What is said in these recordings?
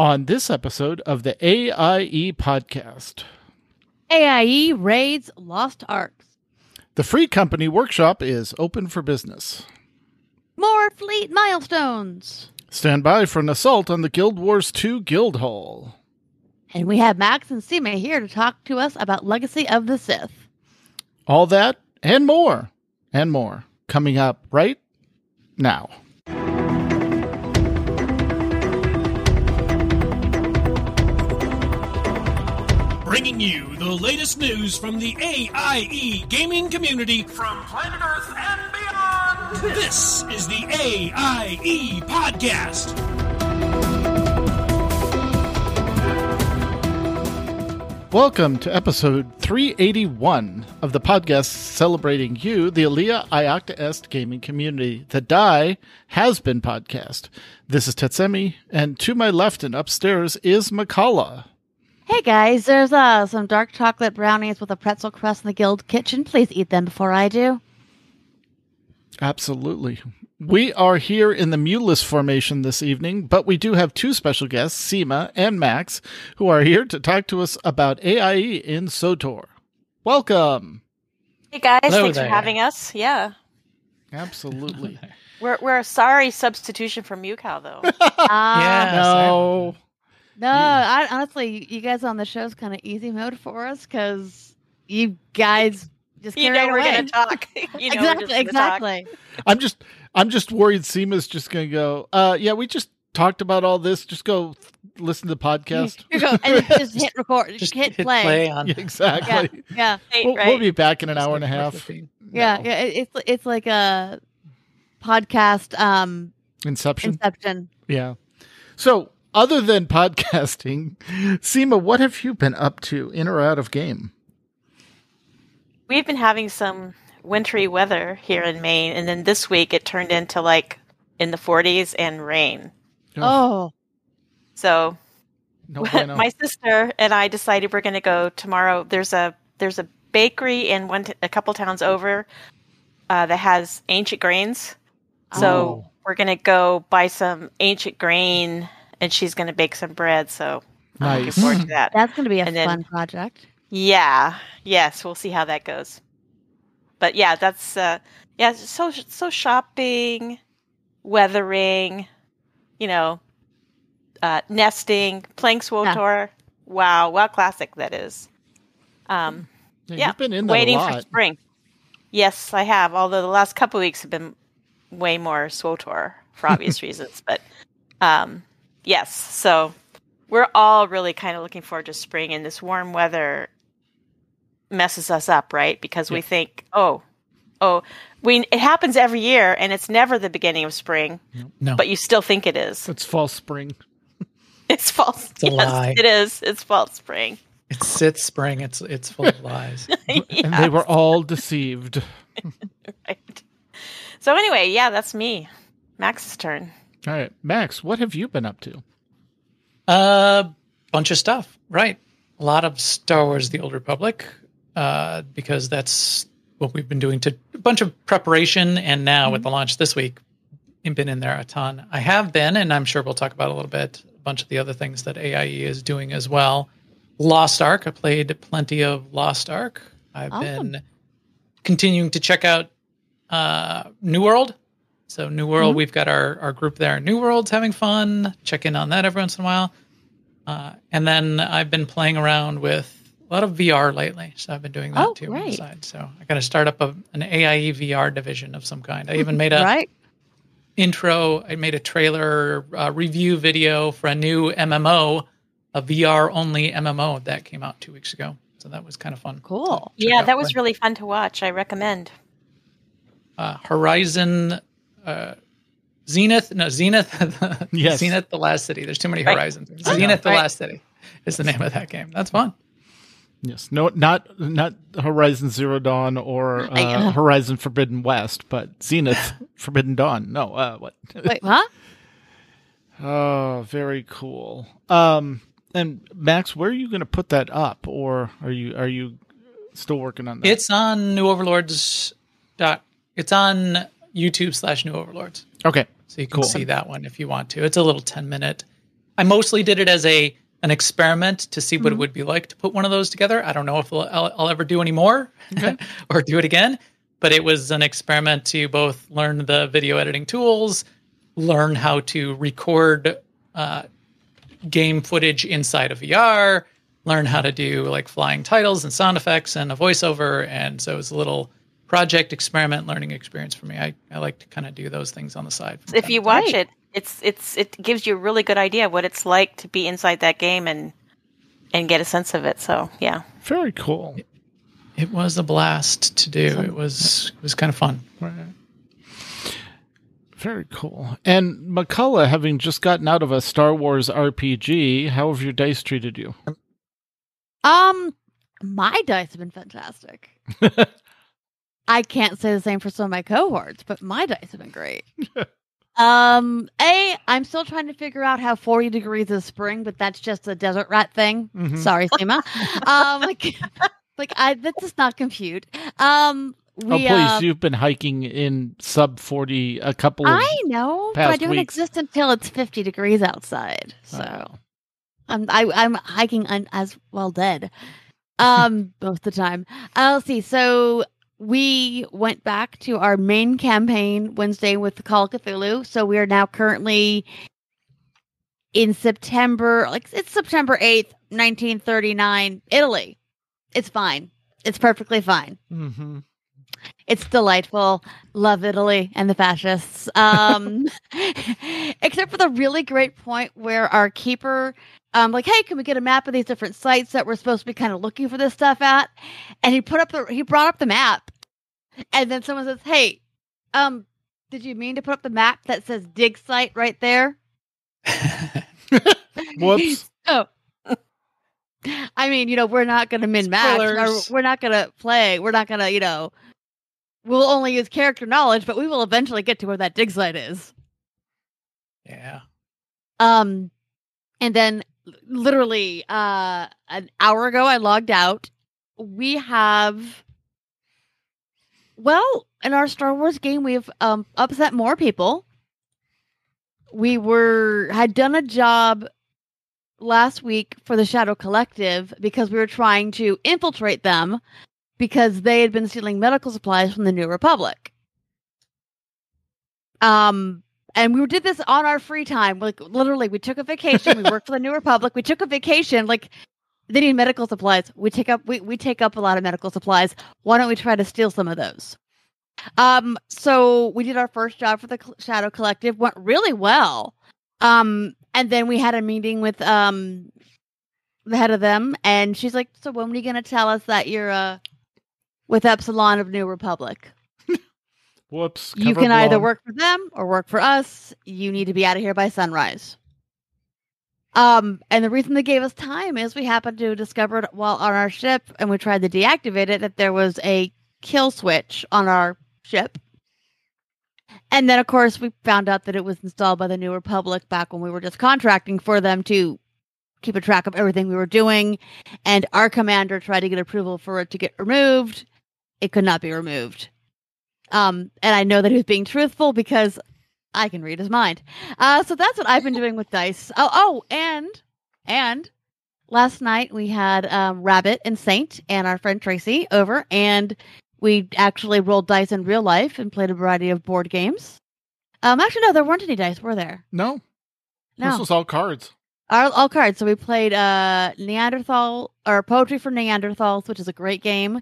on this episode of the AIE podcast. AIE raids Lost Arks. The Free Company Workshop is open for business. More fleet milestones. Stand by for an assault on the Guild Wars 2 Guild Hall. And we have Max and Sema here to talk to us about Legacy of the Sith. All that and more, and more coming up right now. Bringing you the latest news from the AIE gaming community from planet Earth and beyond. This is the AIE Podcast. Welcome to episode 381 of the podcast celebrating you, the Alea Iacta Est gaming community. The Die has been podcast. This is Tetsemi, and to my left and upstairs is Mkallah. Hey guys, there's uh, some dark chocolate brownies with a pretzel crust in the guild kitchen. Please eat them before I do. Absolutely. We are here in the Mewless formation this evening, but we do have two special guests, Sema and Max, who are here to talk to us about AIE in SWTOR. Welcome. Hey guys, Hello thanks there. for having us. Yeah. Absolutely. We're we're a sorry substitution for Mewcow though. Ah, Yeah. no. No, I, honestly, you guys on the show's kind of easy mode for us because you guys just you carry know we're gonna talk. you know exactly, we're just gonna talk. exactly. I'm just I'm just worried Sema's just gonna go, uh yeah, we just talked about all this. Just go listen to the podcast. You go and then just hit record, just, Just hit, play. on Yeah, Yeah, exactly. yeah, Right, We'll, right. we'll be back in an hour and a half. yeah, No. yeah. It, it's it's like a podcast um Inception. inception. Yeah. So, other than podcasting, Sema, what have you been up to in or out of game? We've been having some wintry weather here in Maine, and then this week it turned into like in the 40s and rain. Oh, So no bueno. my sister and I decided we're going to go tomorrow. There's a there's a bakery in one t- a couple towns over uh, that has ancient grains. So Oh. we're going to go buy some ancient grain, and she's going to bake some bread. So I'm looking forward to that. that's going to be a And then- fun project. Yeah. Yes, we'll see how that goes. But yeah, that's uh yeah, so so shopping, weathering, you know, uh nesting, playing SWTOR. Wow, wow classic that is. Um Yeah, yeah, You've been in that waiting a for spring. Yes, I have, although the last couple of weeks have been way more SWTOR for obvious reasons, but um yes, so we're all really kind of looking forward to spring and this warm weather messes us up, right? Because we Yeah. think, oh, oh, we it happens every year and it's never the beginning of spring, No. but you still think it is. It's false spring. It's false. It's a yes, lie. it is. It's false spring. It's it's spring. It's it's full of lies. And they were all deceived. right. So anyway, yeah, that's me. Max's turn. All right. Max, what have you been up to? A bunch of stuff. Right. A lot of Star Wars: The Old Republic, uh, because that's what we've been doing. To a bunch of preparation, and now with the launch this week, I've been in there a ton. I have been, and I'm sure we'll talk about a little bit. A bunch of the other things that AIE is doing as well. Lost Ark. I played plenty of Lost Ark. I've Awesome. been continuing to check out uh, New World. So New World, we've got our, our group there. New World's having fun. Check in on that every once in a while. Uh, and then I've been playing around with a lot of VR lately. So I've been doing that Oh, too on the side. So I got to start up a, an AIE VR division of some kind. I even made a right? intro. I made a trailer uh, review video for a new MMO, a VR only MMO that came out two weeks ago. So that was kind of fun. Cool. Yeah, that was when- really fun to watch. I recommend. uh, Horizon uh, Zenith. No, Zenith. Yes. Zenith, the Last City. There's too many Right. Horizons. I know. Zenith, the Right. Last City is the name of that game. That's fun. Yes. No, not not Horizon Zero Dawn or uh, I- Horizon Forbidden West, but Zenith Forbidden Dawn. No, uh, what? Wait, huh? Oh, very cool. Um, and Max, where are you going to put that up, or are you are you still working on that? It's on New Overlords. Dot. It's on YouTube slash New Overlords. okay. So you can Cool. see that one if you want to. It's a little 10 minute. I mostly did it as a an experiment to see what Mhm. it would be like to put one of those together. I don't know if I'll, I'll, I'll ever do any more Okay. or do it again, but it was an experiment to both learn the video editing tools, learn how to record uh, game footage inside of VR, learn how to do like flying titles and sound effects and a voiceover. And so it was a little project experiment learning experience for me. I, I like to kind of do those things on the side. If you watch Great. it, it's it's it gives you a really good idea of what it's like to be inside that game and and get a sense of it. So yeah, Very cool. It was a blast to do. It was it was kind of fun. Right. Very cool. And Mkallah, having just gotten out of a Star Wars RPG, how have your dice treated you? Um, my dice have been fantastic. I can't say the same for some of my cohorts, but my dice have been great. um, a, I'm still trying to figure out how 40 degrees is spring, but that's just a desert rat thing. Mhm. Sorry, Sema. um, like, like I that does not compute. Um, oh, we, please, uh, you've been hiking in sub 40 a couple of. I know, but I don't weeks. exist until it's 50 degrees outside. So Oh. I'm I, I'm hiking un, as well dead. Um, most of the time. Let's see. So we went back to our main campaign Wednesday with the Call of Cthulhu. So we are now currently in September. Like it's September eighth, nineteen thirty nine, Italy. It's fine. It's perfectly fine. Mhm. It's delightful. Love Italy and the fascists. Um, except for the really great point where our keeper, um, like, hey, can we get a map of these different sites that we're supposed to be kind of looking for this stuff at? And he put up the he brought up the map, and then someone says, hey, um, did you mean to put up the map that says dig site right there? Whoops. Oh. I mean, you know, we're not going to min max. We're not going to play. We're not going to, you know, we'll only use character knowledge, but we will eventually get to where that dig site is. yeah. Um, and then literally uh an hour ago, I logged out. We have, well, in our Star Wars game, we've um upset more people. We were had done a job last week for the Shadow Collective because we were trying to infiltrate them because they had been stealing medical supplies from the New Republic. Um, and we did this on our free time. Like literally, we took a vacation. we worked for the New Republic. We took a vacation. Like they need medical supplies. We take up we we take up a lot of medical supplies. Why don't we try to steal some of those? Um, so we did our first job for the Shadow Collective. Went really well. Um, and then we had a meeting with um the head of them, and she's like, "So when are you going to tell us that you're uh with Epsilon of New Republic?" Whoops. you can either work for them or work for us. You need to be out of here by sunrise. Um, and the reason they gave us time is we happened to discover it while on our ship, and we tried to deactivate it that there was a kill switch on our ship. And then, of course, we found out that it was installed by the New Republic back when we were just contracting for them to keep a track of everything we were doing. And our commander tried to get approval for it to get removed. It could not be removed. Um, and I know that he was being truthful because I can read his mind. Uh, so that's what I've been doing with dice. Oh, oh, and and last night we had um, Rabbit and Saint and our friend Tracy over, and we actually rolled dice in real life and played a variety of board games. Um, actually, no, there weren't any dice, were there? No. No, This was all cards. all, all cards. So we played uh, Neanderthal or Poetry for Neanderthals, which is a great game.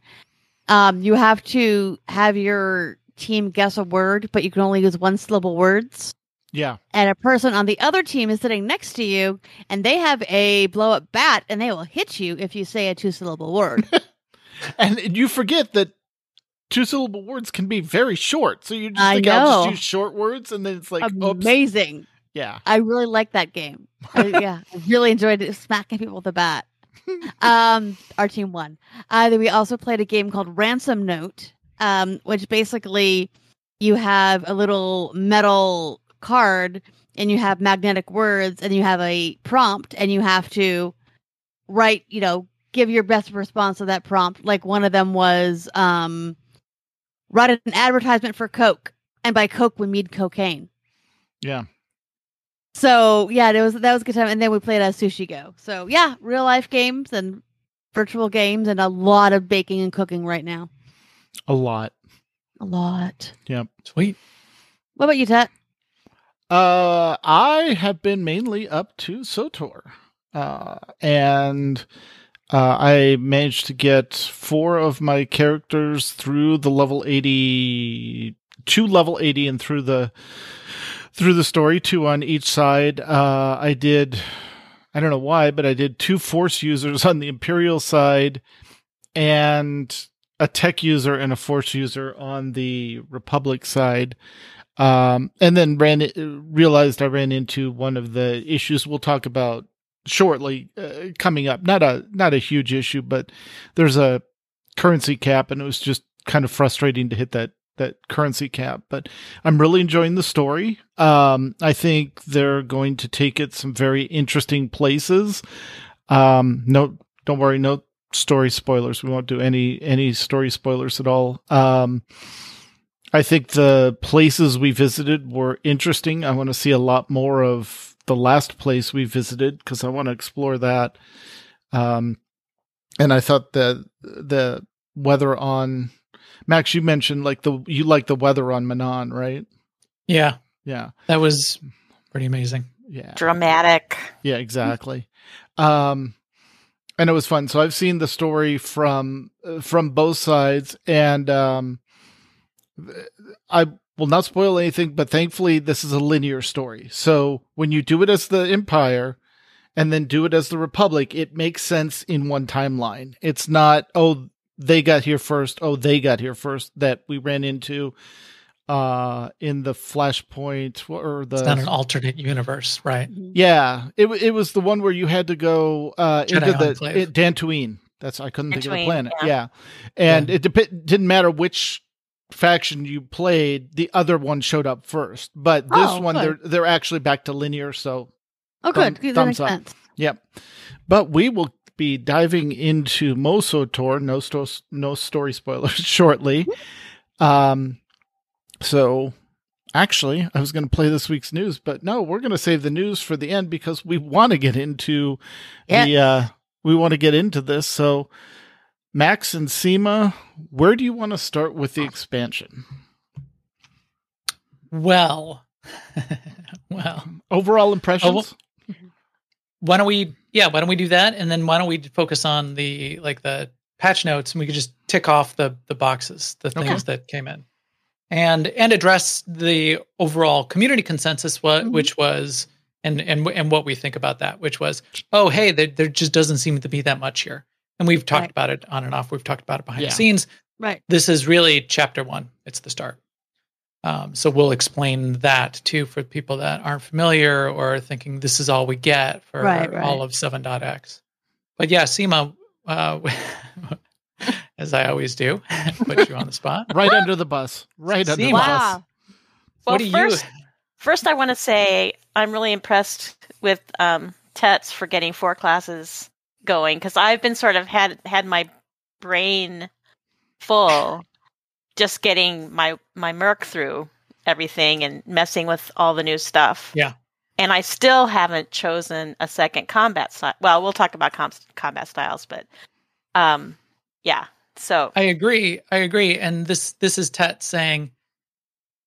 Um, you have to have your team guess a word, but you can only use one syllable words. Yeah. And a person on the other team is sitting next to you, and they have a blow up bat, and they will hit you if you say a two syllable word. And you forget that two syllable words can be very short. So you just I think I'll just use short words and then it's like, oops. Amazing. Yeah. I really like that game. I, yeah, I really enjoyed it, smacking people with a bat. Um, our team won. Uh, then we also played a game called Ransom Note, um, which basically you have a little metal card and you have magnetic words and you have a prompt and you have to write, you know, give your best response to that prompt. Like one of them was um, write an advertisement for Coke, and by Coke we mean cocaine. Yeah. So yeah, it was that was a good time. And then we played a Sushi Go. So yeah, real life games and virtual games and a lot of baking and cooking right now. A lot. A lot. Yep. Sweet. What about you, Tet? Uh, I have been mainly up to SWTOR, uh, and uh, I managed to get four of my characters through the level eighty, two level eighty, and through the through the story, two on each side. Uh, I did, I don't know why, but I did two Force users on the Imperial side, and a tech user and a Force user on the Republic side um, and then ran realized I ran into one of the issues we'll talk about shortly uh, coming up. Not a not a huge issue, but there's a currency cap, and it was just kind of frustrating to hit that that currency cap. But I'm really enjoying the story. Um, I think they're going to take it some very interesting places. Um, no, don't worry, no story spoilers. We won't do any any story spoilers at all. Um, I think the places we visited were interesting. I want to see a lot more of the last place we visited because I want to explore that. Um, and I thought that the weather on Max, you mentioned like the you like the weather on Manaan, right? Yeah, Yeah, that was pretty amazing. yeah, Dramatic. yeah, exactly. Um, and it was fun. So I've seen the story from from both sides, and um, I will not spoil anything, but thankfully this is a linear story. So when you do it as the Empire and then do it as the Republic, it makes sense in one timeline. It's not oh they got here first, oh they got here first that we ran into uh in the Flashpoint or the It's not an alternate universe, right? yeah, it it was the one where you had to go uh, Jedi into the Enclave. it, Dantooine. That's I couldn't think of the planet. Yeah, yeah. and Yeah. it dep- didn't matter which faction you played. The other one showed up first, but this Oh, one good. they're they're actually back to linear. So Oh, good. That thumbs up. sense. Yep. But we will be diving into Mosotor, no, sto- no story spoilers, shortly. Um, so actually, I was going to play this week's news, but no, we're going to save the news for the end because we want to get into the, uh, we want to get into this. So, Max and Sema, where do you want to start with the expansion? Well, well, Overall impressions? Oh, well- why don't we? Yeah, why don't we do that, and then why don't we focus on the like the patch notes, and we could just tick off the the boxes, the Okay. things that came in, and and address the overall community consensus, what Mhm. which was. And, and and what we think about that, which was, oh hey, there, there just doesn't seem to be that much here, and we've talked Right. about it on and off. We've talked about it behind Yeah. the scenes. Right. this is really chapter one. It's the start. Um, so we'll explain that too for people that aren't familiar or thinking this is all we get for Right, right. all of 7.x. But yeah, Sema, uh, as I always do, put you on the spot. right under the bus. Right under the Sema. bus. Well, what do first, you? first I want to say I'm really impressed with um, Tets for getting four classes going because I've been sort of had had my brain full just getting my my merc through everything and messing with all the new stuff. Yeah. And I still haven't chosen a second combat style. Well, we'll talk about com- combat styles, but um, yeah. So I agree. I agree. And this this is Tet saying,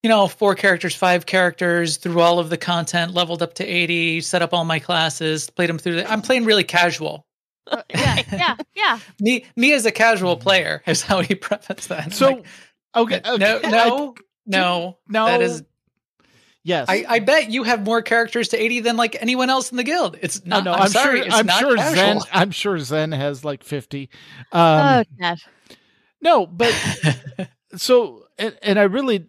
you know, four characters, five characters through all of the content, leveled up to 80, set up all my classes, played them through. The, I'm playing really casual. Uh, yeah. Yeah. Yeah. me me as a casual player is how he prefaced that. So, Like, okay. okay. no, I- no, no, no. That is, yes. I, I bet you have more characters to eighty than like anyone else in the guild. It's No, not. no, I'm, I'm, sorry, sure. it's I'm not sure casual. Zen. I'm sure Zen has like fifty. Um, oh, Tet. no, but so and, and I really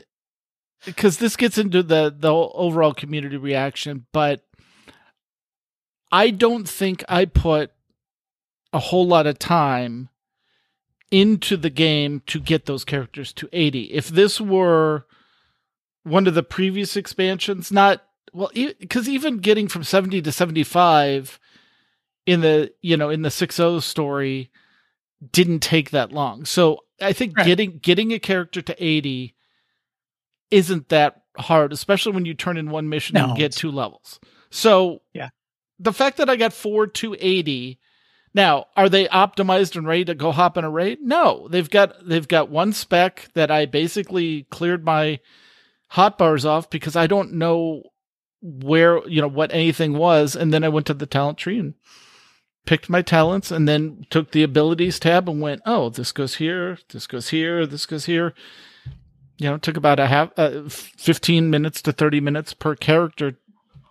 because this gets into the the overall community reaction, but I don't think I put a whole lot of time into the game to get those characters to 80. If this were one of the previous expansions, not well, because even getting from 70 to 75 in the you know in the 60 story didn't take that long. So I think Right. getting getting a character to 80 isn't that hard, especially when you turn in one mission No, and get two levels. So Yeah. the fact that I got four to eighty. now, are they optimized and ready to go hop in a raid? No. They've got they've got one spec that I basically cleared my hotbars off because I don't know where, you know, what anything was, and then I went to the talent tree and picked my talents and then took the abilities tab and went, "Oh, this goes here, this goes here, this goes here." You know, it took about a half uh, 15 minutes to 30 minutes per character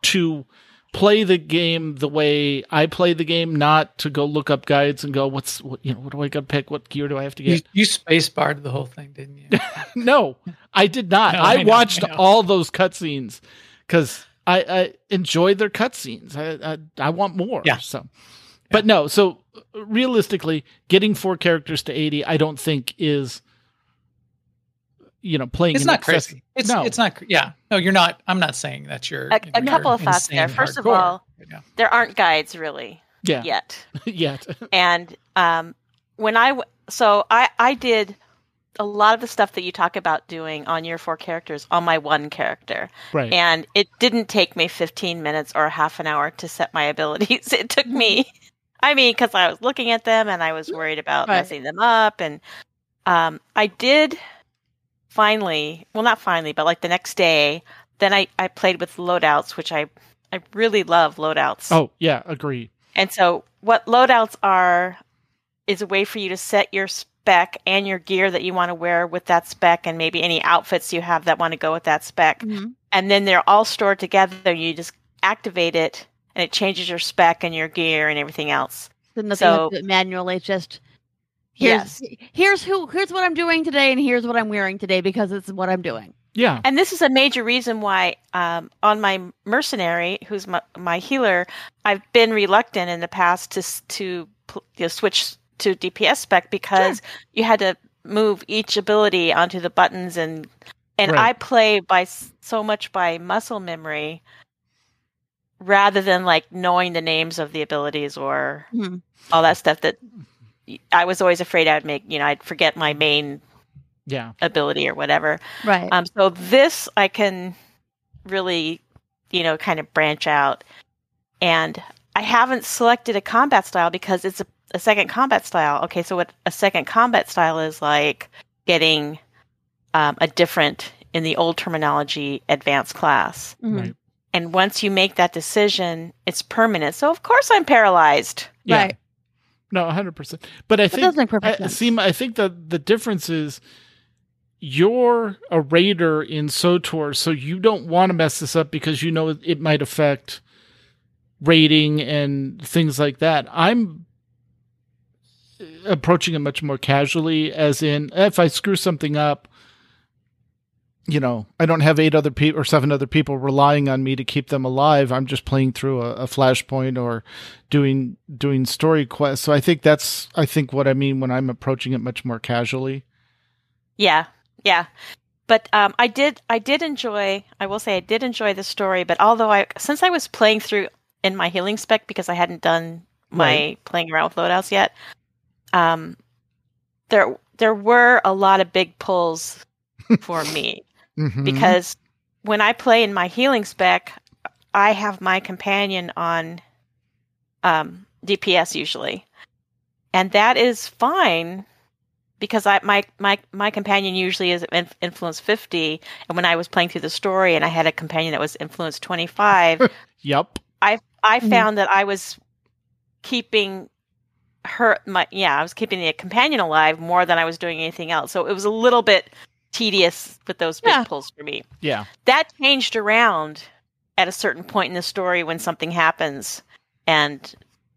to play the game the way I play the game, not to go look up guides and go, what's what, you know, what do I got to pick? What gear do I have to You, get? you space barred the whole thing, didn't you? no, I did not. No, I, I know, watched I all those cutscenes because I, I enjoyed their cutscenes. I, I I want more. Yeah. So, but no. So realistically, getting four characters to eighty, I don't think is. You know, playing. it's in not excess- crazy. It's No. it's not. Yeah, no, you're not. I'm not saying that you're. A- a you're couple of thoughts there. First of all- Yeah. There aren't guides really Yeah. yet. Yet. and um, when I w- so I I did a lot of the stuff that you talk about doing on your four characters on my one character, right. and it didn't take me 15 minutes or half an hour to set my abilities. It took me, I mean, because I was looking at them and I was worried about Right. messing them up, and um, I did finally, well, not finally, but like the next day, then I I played with loadouts, which I I really love loadouts. oh yeah, agree. And so, what loadouts are is a way for you to set your spec and your gear that you want to wear with that spec, and maybe any outfits you have that want to go with that spec. Mhm. And then they're all stored together. You just activate it, and it changes your spec and your gear and everything else. So nothing So- so, manually. Just here's here's who here's what I'm doing today, and here's what I'm wearing today because it's what I'm doing. Yeah. And this is a major reason why, um, on my mercenary, who's my, my healer, I've been reluctant in the past to to you know, switch to DPS spec because you had to move each ability onto the buttons and and Right. I play by so much by muscle memory rather than like knowing the names of the abilities or Hmm. all that stuff that I was always afraid I'd make you know I'd forget my main Yeah. ability or whatever. Right. Um, so this I can really, you know, kind of branch out. And I haven't selected a combat style because it's a, a second combat style. Okay, so what a second combat style is like getting um, a different, in the old terminology, advanced class. Mhm. Right. And once you make that decision, it's permanent. So of course I'm paralyzed. Yeah. Right. No, hundred percent. But I think does make perfect I, sense. see. I think that the difference is you're a raider in SWTOR, so you don't want to mess this up because you know it, it might affect rating and things like that. I'm approaching it much more casually, as in if I screw something up. You know, I don't have eight other people or seven other people relying on me to keep them alive. I'm just playing through a, a flashpoint or doing doing story quests. So I think that's I think what I mean when I'm approaching it much more casually. Yeah, yeah. But um, I did, I did enjoy. I will say, I did enjoy the story. But although I, since I was playing through in my healing spec because I hadn't done my Right. playing around with loadouts yet, um, there there were a lot of big pulls for me Mhm. because when I play in my healing spec, I have my companion on um, DPS usually, and that is fine because I my my my companion usually is in, influence fifty, and when I was playing through the story and I had a companion that was influence twenty five, Yep. I Mhm. found that I was keeping her my yeah I was keeping the companion alive more than I was doing anything else. So it was a little bit tedious with those big Yeah. pulls for me. Yeah. That changed around at a certain point in the story when something happens and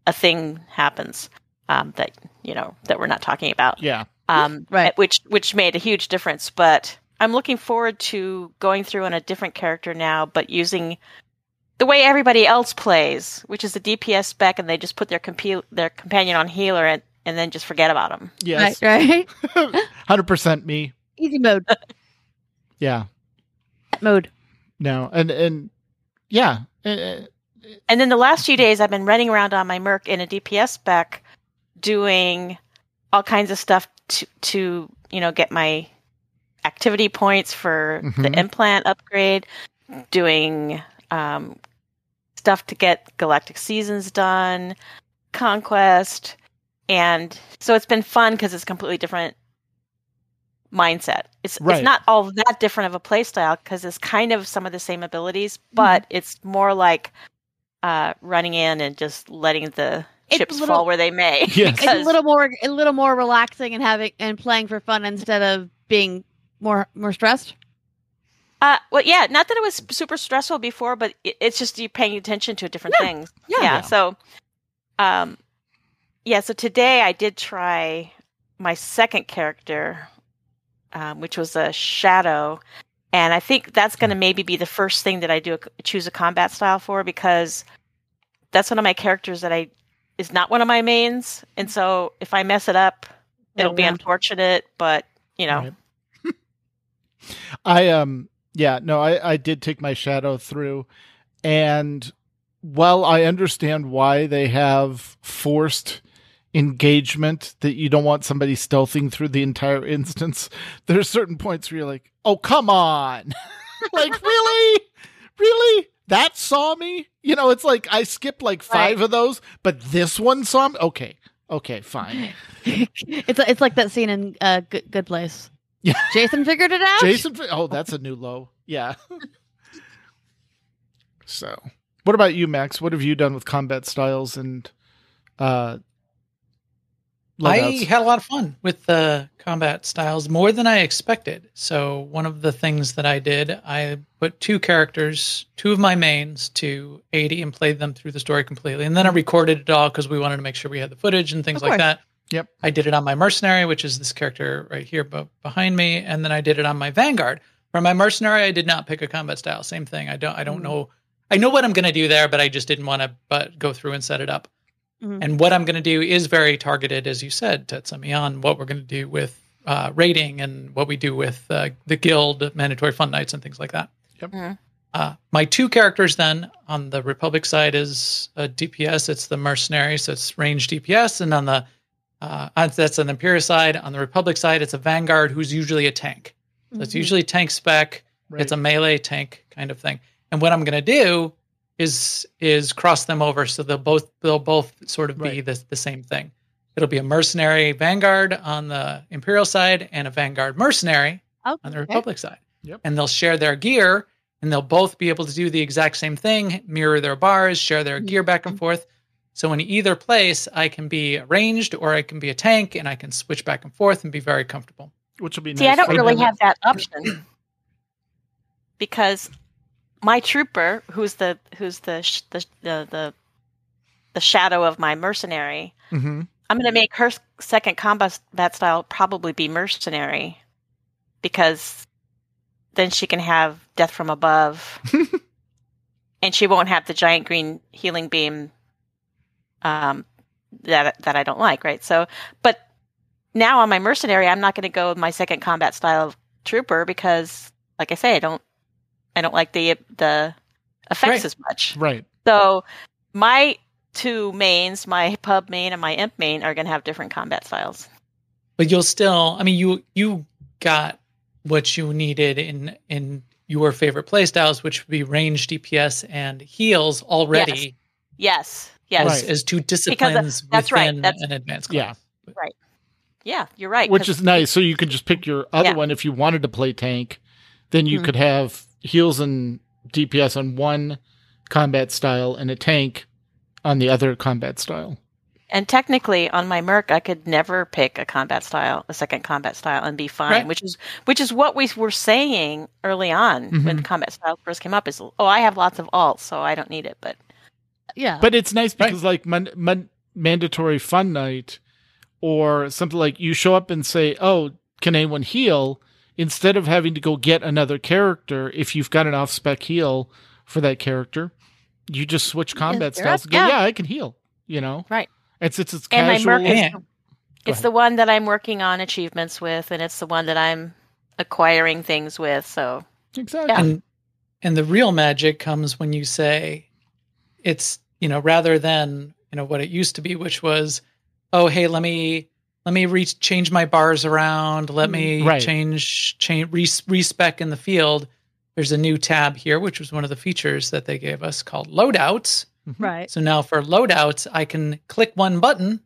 a thing happens um, that you know that we're not talking about Yeah. um, Right. which which made a huge difference. But I'm looking forward to going through on a different character now, but using the way everybody else plays, which is a DPS spec, and they just put their compu- their companion on healer and, and then just forget about them. Yes. Right. Right. Hundred percent me. Easy mode. Yeah. Mode. No. And and yeah. Uh, And then the last few days, I've been running around on my Merc in a DPS spec, doing all kinds of stuff to to you know get my activity points for the Mhm. implant upgrade, doing um, stuff to get Galactic Seasons done, Conquest, and so it's been fun because it's completely different mindset. It's Right. it's not all that different of a play style because it's kind of some of the same abilities, but it's more like uh, running in and just letting the It's chips little- fall where they may. Yes. It's a little more a little more relaxing and having and playing for fun instead of being more more stressed. Uh, well, yeah, not that it was super stressful before, but it, it's just you paying attention to different Yeah. things. Yeah. Yeah. So, um, yeah. So today I did try my second character, um, which was a shadow, and I think that's going to maybe be the first thing that I do a, choose a combat style for because that's one of my characters that I is not one of my mains, and so if I mess it up, it'll be Around. unfortunate. But you know, Right. I um yeah, no, I I did take my shadow through and while I understand why they have forced engagement that you don't want somebody stealthing through the entire instance, There are certain points where you're like, "Oh, come on." like, really? Really? That saw me? You know, it's like I skipped like 5 Right. of those, but this one saw me. Okay. Okay, fine. it's it's like that scene in uh, Good, Good Place. Yeah. Jason figured it out. Jason. Oh, that's a new low. Yeah. so, what about you, Max? What have you done with combat styles and uh I had a lot of fun with the combat styles, more than I expected. So one of the things that I did, I put two characters, two of my mains, to 80 and played them through the story completely. And then I recorded it all because we wanted to make sure we had the footage and things like that. Yep. I did it on my mercenary, which is this character right here bu- behind me, and then I did it on my vanguard. For my mercenary, I did not pick a combat style. Same thing. I don't. I don't Mhm. know. I know what I'm going to do there, but I just didn't want to but go through and set it up. Mhm. And what I'm going to do is very targeted, as you said, Tetsemi, on what we're going to do with uh, rating and what we do with uh, the guild mandatory fun nights and things like that. Yep. Mhm. Uh, my two characters then on the Republic side is a DPS. It's the mercenary, so it's range DPS, and on the uh, on- that's on the Imperial side. On the Republic side, it's a Vanguard who's usually a tank. So it's Mhm. usually tank spec. Right. It's a melee tank kind of thing. And what I'm going to do is is cross them over so they'll both they'll both sort of be Right. the the same thing. It'll be a mercenary vanguard on the Imperial side and a vanguard mercenary Oh, on the. Republic side. Yep. And they'll share their gear and they'll both be able to do the exact same thing, mirror their bars, share their gear back and forth. So in either place, I can be ranged or I can be a tank and I can switch back and forth and be very comfortable. Which will be See, nice I don't really have that option because my trooper, who's the who's the sh- the the the, the shadow of my mercenary, Mhm. I'm going to make her second combat style probably be mercenary because then she can have death from above, and she won't have the giant green healing beam um, that that I don't like. Right. So, but now on my mercenary, I'm not going to go with my second combat style trooper because, like I say, I don't I don't like the the effects Right. as much. Right. So my two mains, my pub main and my imp main, are going to have different combat styles. but you'll still i mean you you got what you needed in in your favorite playstyles which would be range dps and heals already Yes, as, yes, Right. as two disciplines that's right, within that's- an advanced class. Yeah. class. yeah. You're right. Which is nice. So you could just pick your other Yeah. one if you wanted to play tank. Then you Hmm. could have heals and DPS on one combat style and a tank on the other combat style. and technically on my merc, I could never pick a combat style, a second combat style, and be fine. Right. Which is which is what we were saying early on when Mhm. combat style first came up. Is oh, I have lots of alts, so I don't need it. But Yeah. But it's nice Right. because like man- man- mandatory fun night or something like you show up and say, "Oh, can anyone heal?" Instead of having to go get another character, if you've got an off spec heal for that character, you just switch combat you're styles. go, yeah. yeah, I can heal. You know, Right. It's it's it's and my casual. merc is Yeah. It's the one that I'm working on achievements with, and it's the one that I'm acquiring things with. So exactly. and and the real magic comes when you say it's you know rather than you know what it used to be which was oh hey let me let me re- change my bars around let me mm-hmm. Right. change change re- respec in the field there's a new tab here, which was one of the features that they gave us called loadouts. Mm-hmm. Right. So now for loadouts, I can click one button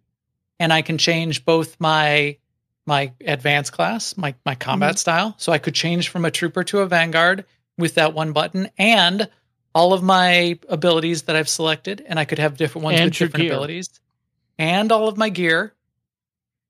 and I can change both my my advanced class, my my combat mm-hmm. style. So I could change from a trooper to a vanguard with that one button and all of my abilities that I've selected and I could have different ones And with different gear. abilities and all of my gear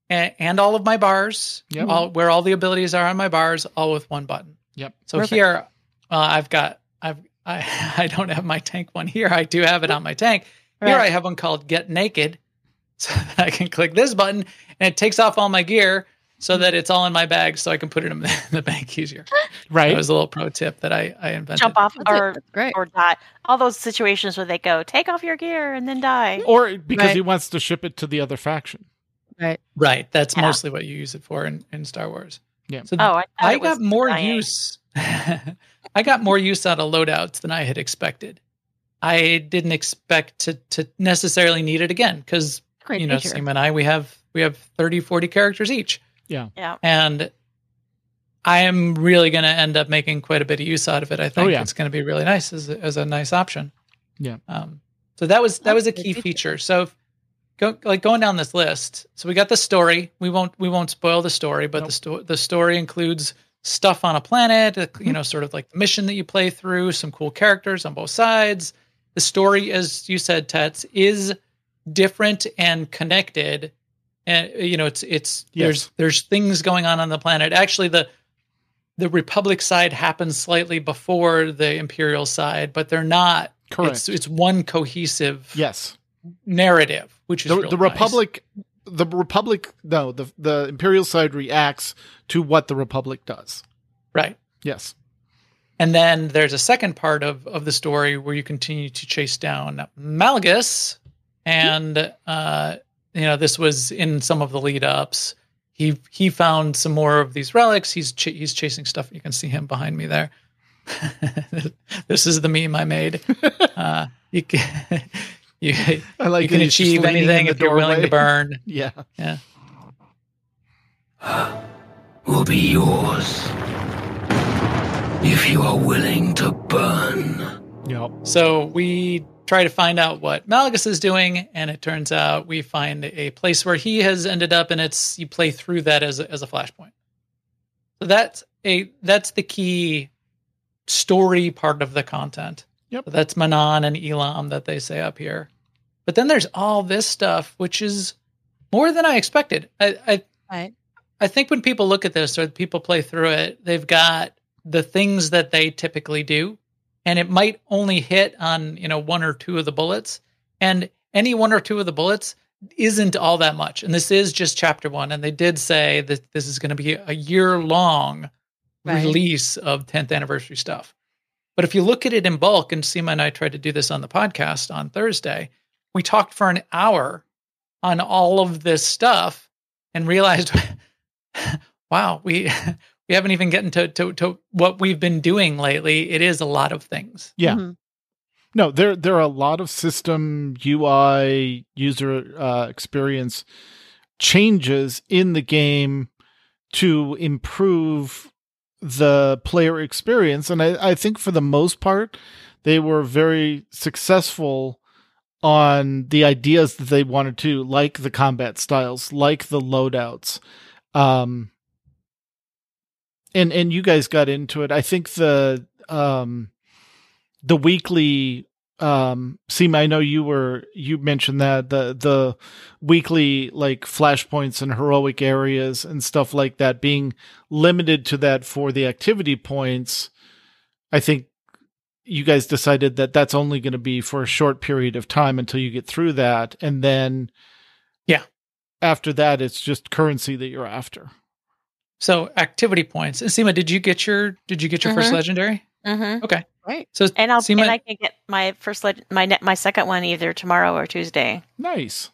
and, and all of my bars, Yep. all, where all the abilities are on my bars all with one button. Yep. So Perfect. here, uh, I've got I've I I don't have my tank one here. I do have it on my tank. Here Right. I have one called Get Naked, so that I can click this button and it takes off all my gear so that it's all in my bag, so I can put it in the, in bank easier. Right. That was a little pro tip that I I invented. Jump off That's, or great. or die. All those situations where they go, take off your gear and then die. or because Right. he wants to ship it to the other faction. Right. Right, that's Yeah. mostly what you use it for in, in Star Wars. Yeah. So Oh, I, I got more dying. use. I got more use out of loadouts than I had expected. I didn't expect to to necessarily need it again because you know, feature. Sema and I we have we have 30 40 characters each. Yeah. Yeah. And I am really going to end up making quite a bit of use out of it. I think Oh, yeah. it's going to be really nice as a, as a nice option. Yeah. Um, so that was that was a key feature. So if, go like going down this list. So we got the story. We won't we won't spoil the story, but the Nope. sto- the story includes stuff on a planet. uh, Mm-hmm. You know, sort of like the mission that you play through. Some cool characters on both sides. The story, as you said, Tets, is different and connected. And you know, it's it's Yes. there's there's things going on on the planet. Actually, the the Republic side happens slightly before the Imperial side, but they're not. Correct. It's it's one cohesive yes. Narrative, which is The, the nice. Republic the Republic no, the the Imperial side reacts to what the Republic does. right? Yes. And then there's a second part of of the story where you continue to chase down Malgus, and uh, you know this was in some of the lead ups. He he found some more of these relics. He's ch- he's chasing stuff. You can see him behind me there. this is the meme I made. Uh, you can, you, I like you can that he's just achieve anything the if you're willing to burn. Yeah. Yeah. will be yours. If you are willing to burn. Yep. So we try to find out what Malgus is doing, and it turns out we find a place where he has ended up, and it's you play through that as a, as a flashpoint. So that's a that's the key story part of the content. Yep. So that's Manaan and Elom that they say up here. But then there's all this stuff, which is more than I expected. I, I Right. I think when people look at this or people play through it, they've got the things that they typically do, and it might only hit on you know one or two of the bullets, and any one or two of the bullets isn't all that much. And this is just chapter one, and they did say that this is going to be a year long Right. release of 10th anniversary stuff. But if you look at it in bulk, and Sema and I tried to do this on the podcast on Thursday, we talked for an hour on all of this stuff and realized, wow, we we haven't even gotten to, to to what we've been doing lately. It is a lot of things. Yeah. Mhm. No, there there are a lot of system UI user uh, experience changes in the game to improve the player experience, and I, I think for the most part they were very successful on the ideas that they wanted to, like the combat styles, like the loadouts. Um, and and you guys got into it. I think the um the weekly um seem I know you were you mentioned that the the weekly like flashpoints and heroic areas and stuff like that being limited to that for the activity points I think you guys decided that that's only going to be for a short period of time until you get through that and then Yeah. after that it's just currency that you're after So activity points. And Sema, did you get your did you get your first Mhm. legendary? Mm-hmm. Okay. Right. So And I'll Sema, and I can get my first leg- my ne- my second one either tomorrow or Tuesday. nice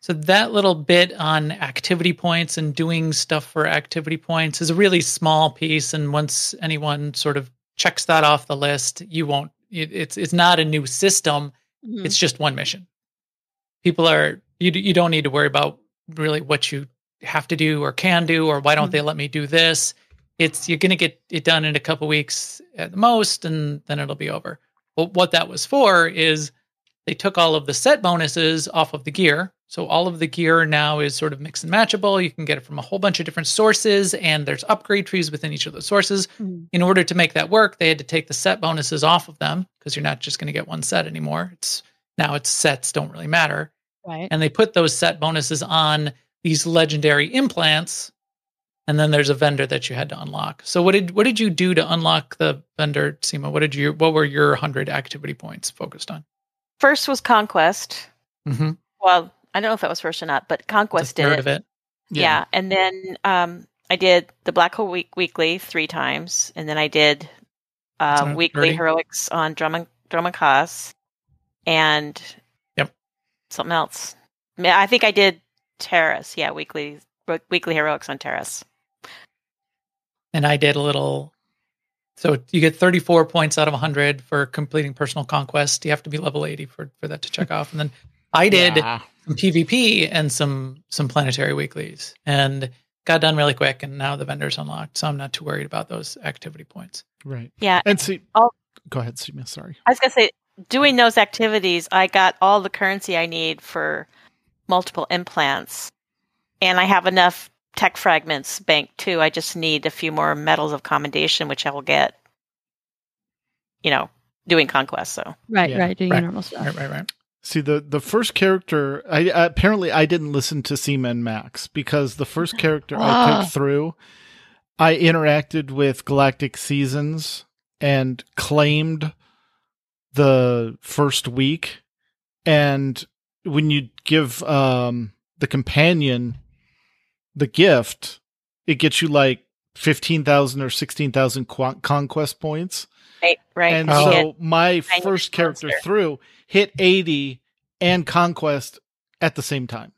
So that little bit on activity points and doing stuff for activity points is a really small piece. And once anyone sort of checks that off the list, you won't. It, it's it's not a new system. Mhm. It's just one mission. People are you. You don't need to worry about really what you have to do or can do or why don't they let me do this. It's you're going to get it done in a couple weeks at the most, and then it'll be over. Well, what that was for is they took all of the set bonuses off of the gear. So all of the gear now is sort of mix and matchable. You can get it from a whole bunch of different sources, and there's upgrade trees within each of those sources. Mm. In order to make that work, they had to take the set bonuses off of them because you're not just going to get one set anymore. It's now it's sets don't really matter Right. and they put those set bonuses on these legendary implants and then there's a vendor that you had to unlock so what did what did you do to unlock the vendor Sema what did you what were your 100 activity points focused on First was Conquest. mm-hmm. Well, I don't know if that was first or not, but Conquest did it. of it Yeah. And then um, I did the Black Hole Week weekly three times, and then I did uh, weekly 30. heroics on Dromund Dromund Kaas, and Yep. something else. I, I think I did Taris. Yeah, weekly weekly heroics on Taris. And i did a little so you get 34 points out of 100 for completing personal conquest you have to be level 80 for for that to check off and then i did Yeah. some PvP and some some planetary weeklies, and got done really quick. And now the vendor's unlocked, so I'm not too worried about those activity points. Right. Yeah, And see, I'll- go ahead, Sema. Sorry. I was gonna say, doing those activities, I got all the currency I need for multiple implants, and I have enough tech fragments bank too. I just need a few more medals of commendation, which I will get. You know, doing conquest. So Right, Yeah. right. Doing Right. normal stuff. Right, right, right. See the the first character. I apparently I didn't listen to Seaman Max because the first character I Ah. took through, I interacted with Galactic Seasons and claimed the first week, and when you give um the companion the gift, it gets you like fifteen thousand or sixteen thousand conquest points. right, right. And Oh. so my first character monster. through hit 80 and conquest at the same time.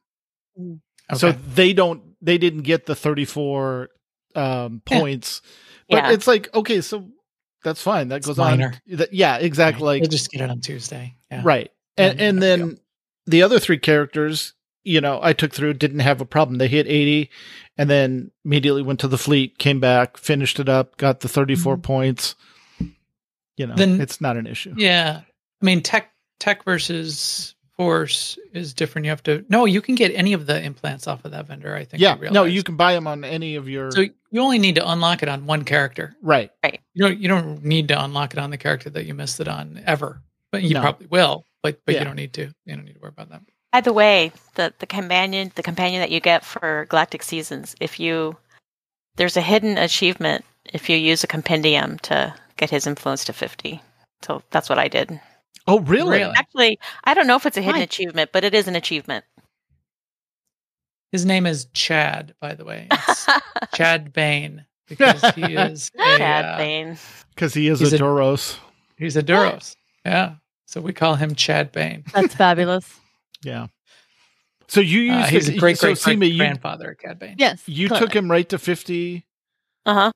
So they don't they didn't get the 34 um Yeah. points. But Yeah. it's like okay, so that's fine. That It's goes minor. on. That- yeah, exactly Right. like You'll just get it on Tuesday. Yeah. right. And Yeah, and then the other three characters, you know, I took through didn't have a problem. They hit 80 and then immediately went to the fleet, came back, finished it up, got the 34 Mhm. points. You know, Then- it's not an issue. Yeah. I mean, tech tech versus force is different. You have to no. You can get any of the implants off of that vendor. I think. I Yeah, no, you can buy them on any of your So you only need to unlock it on one character. Right. Right. You don't. You don't need to unlock it on the character that you missed it on ever. But you No. probably will. But but Yeah. you don't need to. You don't need to worry about that. By the way, the the companion the companion that you get for Galactic Seasons, if you there's a hidden achievement if you use a compendium to get his influence to fifty. So that's what I did. Oh, really? Really? Actually, I don't know if it's a hidden Why? achievement, but it is an achievement. His name is Chad, by the way. It's Chad Bane because he is a, Chad uh, Bane. Because he is He's a a- Duros. he's a Duros. Yeah. So we call him Chad Bane. That's fabulous. Yeah. So you used Uh, he's to- a great so great Sema, great you, grandfather of Cad Bane. Yes. you clearly. took him right to fifty Uh huh.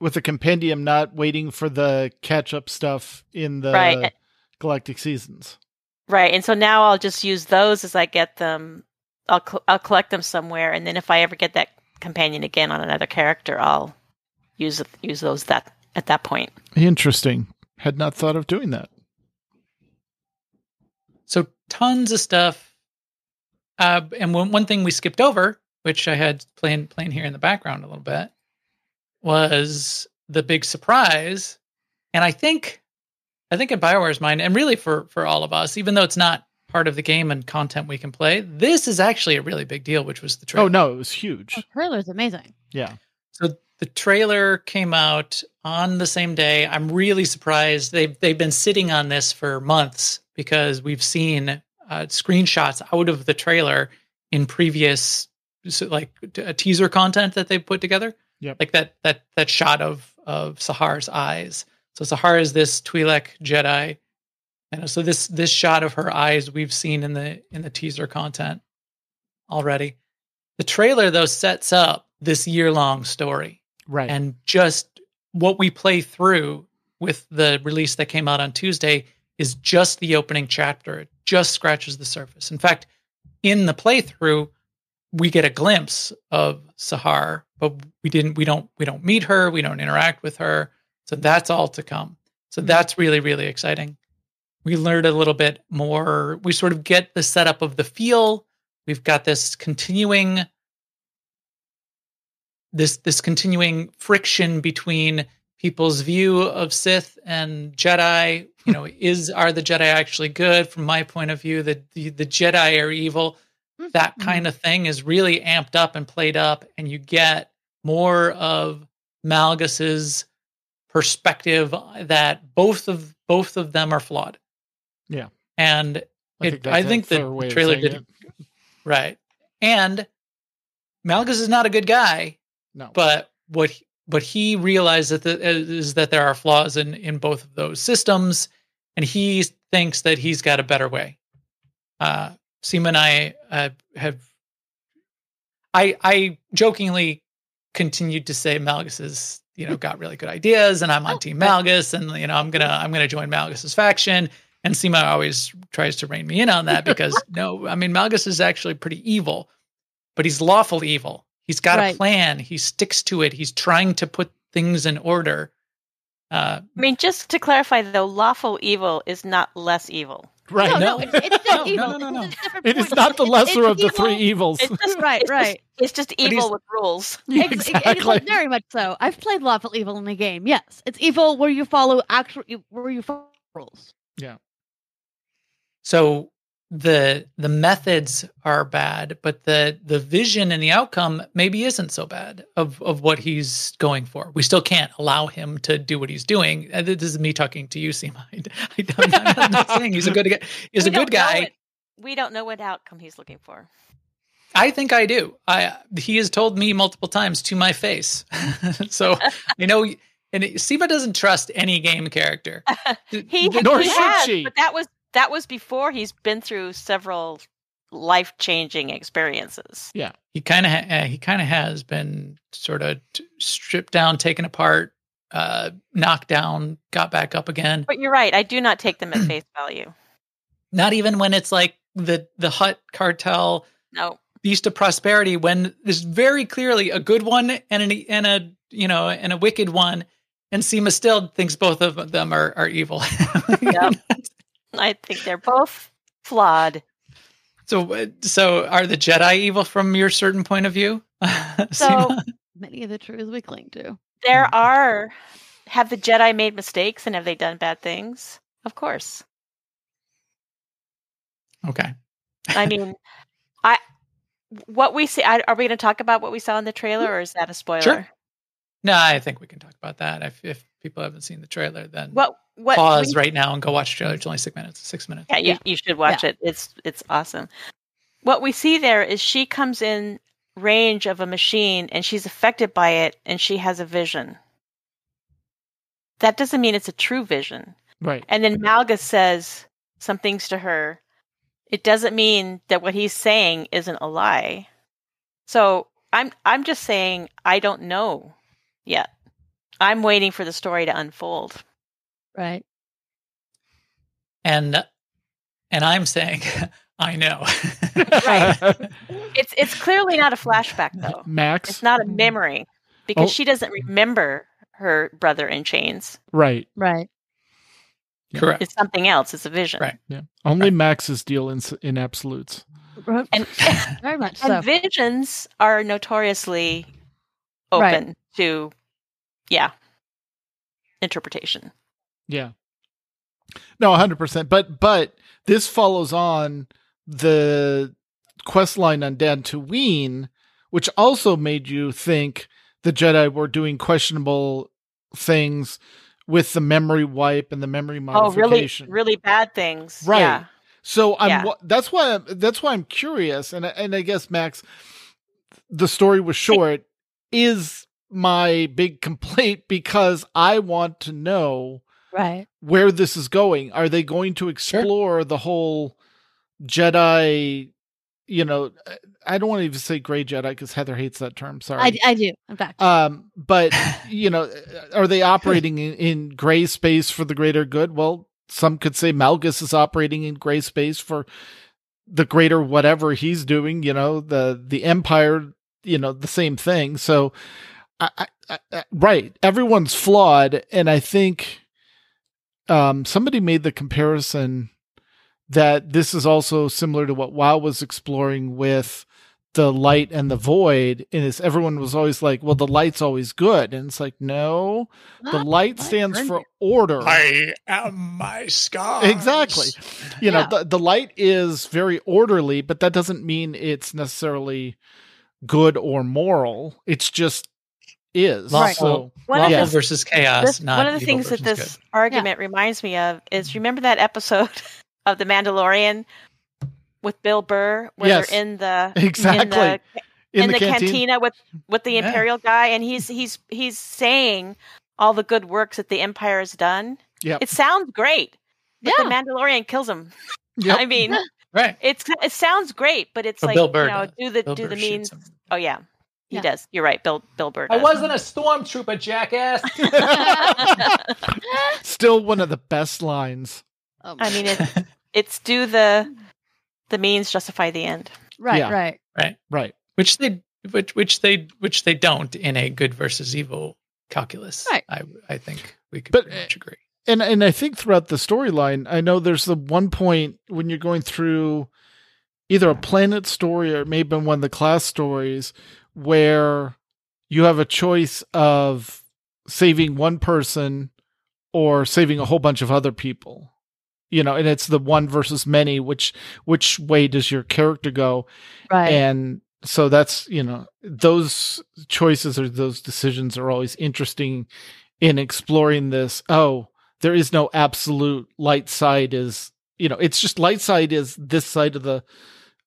with the compendium, not waiting for the catch up stuff in the Right. Galactic Seasons. Right, and so now I'll just use those as I get them. I'll cl- I'll collect them somewhere, and then if I ever get that companion again on another character, I'll use use those that at that point. Interesting. Had not thought of doing that. So tons of stuff. Uh, and one, one thing we skipped over, which I had playing playing here in the background a little bit, was the big surprise. And I think, I think in Bioware's mind, and really for for all of us, even though it's not part of the game and content we can play, this is actually a really big deal, which was the trailer. Oh no, it was huge. The trailer's amazing. Yeah. So the trailer came out on the same day. I'm really surprised. They've they've been sitting on this for months because we've seen uh, screenshots out of the trailer in previous like t- uh, teaser content that they've put together. Yep. Like that that that shot of of Sahar's eyes. So Sahar is this Twi'lek Jedi. And so this this shot of her eyes we've seen in the in the teaser content already. The trailer though sets up this year long story Right. and just what we play through with the release that came out on Tuesday is just the opening chapter. Just scratches the surface. In fact, in the playthrough, we get a glimpse of Sahar but we didn't we don't we don't meet her, we don't interact with her. So that's all to come. So Mhm. that's really really exciting. We learned a little bit more. We sort of get the setup of the feel. We've got this continuing this this continuing friction between people's view of Sith and Jedi. You know, is are the Jedi actually good? From my point of view, the the, the Jedi are evil. That Mhm. kind of thing is really amped up and played up, and you get more of Malgus's perspective that both of both of them are flawed. Yeah. and I think, I think the fair way of trailer did- it. right, and Malgus is not a good guy. No, but what he- what he realizes that the, is that there are flaws in in both of those systems, and he thinks that he's got a better way. Uh, Sema and I uh, have, I I jokingly continued to say Malgus is you know got really good ideas, and I'm on Oh, Team. Malgus, and you know I'm gonna I'm gonna join Malgus's faction. And Sema always tries to rein me in on that because no, I mean Malgus is actually pretty evil, but he's lawful evil. He's got Right. a plan. He sticks to it. He's trying to put things in order. Uh, I mean, just to clarify, though, lawful evil is not less evil. right. No, no. no, it's, it's No, no, evil. no, no, no. It's It is not the lesser it's of the three evils. It's just Right, it's right. Just, it's just evil with rules. Yeah, Ex- ex- exactly. very much so. I've played lawful evil in the game. Yes, it's evil where you follow actual where you follow rules. Yeah. So the the methods are bad, but the the vision and the outcome maybe isn't so bad of of what he's going for. We still can't allow him to do what he's doing. Uh, This is me talking to you, Sema. I, am not saying he's a good guy. He's We a good guy. it. We don't know what outcome he's looking for. I think I do. I he has told me multiple times to my face. so you know and it, Sema doesn't trust any game character. He, Nor he should has, she. but that was that was before he's been through several life changing experiences. Yeah, he kind of ha- uh, he kind of has been sort of t- stripped down, taken apart, uh, knocked down, got back up again. But you're right. I do not take them at face value. Not even when it's like the the Hut cartel, No. Beast of Prosperity, when there's very clearly a good one and an and a you know and a wicked one, and Sema still thinks both of them are are evil. Yep. I think they're both flawed. so uh, so are the Jedi evil from your certain point of view? So Sema? Many of the truths we cling to. there are have the Jedi made mistakes and have they done bad things? Of course. okay. I mean, I what we see. I, are we going to talk about what we saw in the trailer, or is that a spoiler? Sure. No, I think we can talk about that. If if people haven't seen the trailer, then What what pause we- right now and go watch the trailer. It's only six minutes. Six minutes. Yeah, you, Yeah. you should watch it. It's it's awesome. What we see there is she comes in range of a machine and she's affected by it and she has a vision. That doesn't mean it's a true vision. Right. And then Malgus says some things to her. It doesn't mean that what he's saying isn't a lie. So I'm I'm just saying I don't know yet. I'm waiting for the story to unfold. Right. And and I'm saying, I know. Right. It's it's clearly not a flashback though. Max. It's not a memory because Oh. she doesn't remember her brother in chains. Right. Right. Correct. It's something else. It's a vision. Right. Yeah. Only Max's deal in in absolutes. And Very much and so. visions are notoriously open to yeah interpretation. Yeah. No, 100%. But but this follows on the quest line on Dantooine, which also made you think the Jedi were doing questionable things with the memory wipe and the memory Oh, really, modification. really bad things. Right. Yeah. So I'm Yeah. that's why I'm, that's why I'm curious, and and I guess Max, the story was short. Is my big complaint because I want to know Right. where this is going. Are they going to explore the whole Jedi? You know, I don't want to even say gray Jedi because Heather hates that term. Sorry. I, I do. In fact. Um, but you know, are they operating in, in gray space for the greater good? Well, some could say Malgus is operating in gray space for the greater whatever he's doing. You know, the the Empire you know the same thing. So, I, I, I, right, everyone's flawed, and I think um, somebody made the comparison that this is also similar to what WoW was exploring with the light and the void and it's everyone was always like well the light's always good and it's like no. The light stands for order. I am my scars. exactly. You know the, the light is very orderly but that doesn't mean it's necessarily good or moral. It's just is Lawful, so One of lawful the- versus chaos. This- not one of the things that this good. argument reminds me of is remember that episode of The Mandalorian with Bill Burr where Yes. they're in the Exactly. in the, in, in the, the canteen, cantina with with the Yeah. imperial guy and he's he's he's saying all the good works that the empire has done. Yep. It sounds great. But Yeah. the Mandalorian kills him. Yep. I mean, Right. it's it sounds great, but it's But like Bill Burr you know, does. do the Bill do Burr the shoots means. him. Oh yeah, he Yeah. does. You're right, Bill Bill Burr. I wasn't a stormtrooper, jackass. still one of the best lines Oh, I mean, it's it's do the the means justify the end. right, yeah. right. right which they which which they which they don't in a good versus evil calculus. Right. I I think we could But, pretty much agree. and and I think throughout the storyline, I know there's the one point when you're going through either a planet story or it may have been one of the class stories where you have a choice of saving one person or saving a whole bunch of other people. You know, and it's the one versus many, which which way does your character go? Right. and so that's you know those choices or those decisions are always interesting in exploring this oh there is no absolute light side is you know it's just light side is this side of the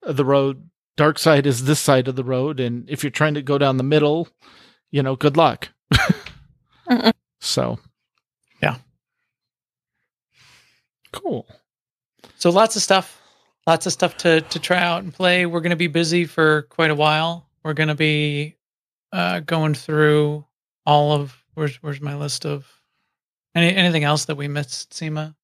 of the road dark side is this side of the road and if you're trying to go down the middle you know good luck so Yeah. cool So lots of stuff, lots of stuff to to try out and play. We're going to be busy for quite a while. We're going to be uh, going through all of where's where's my list of any anything else that we missed, Sema?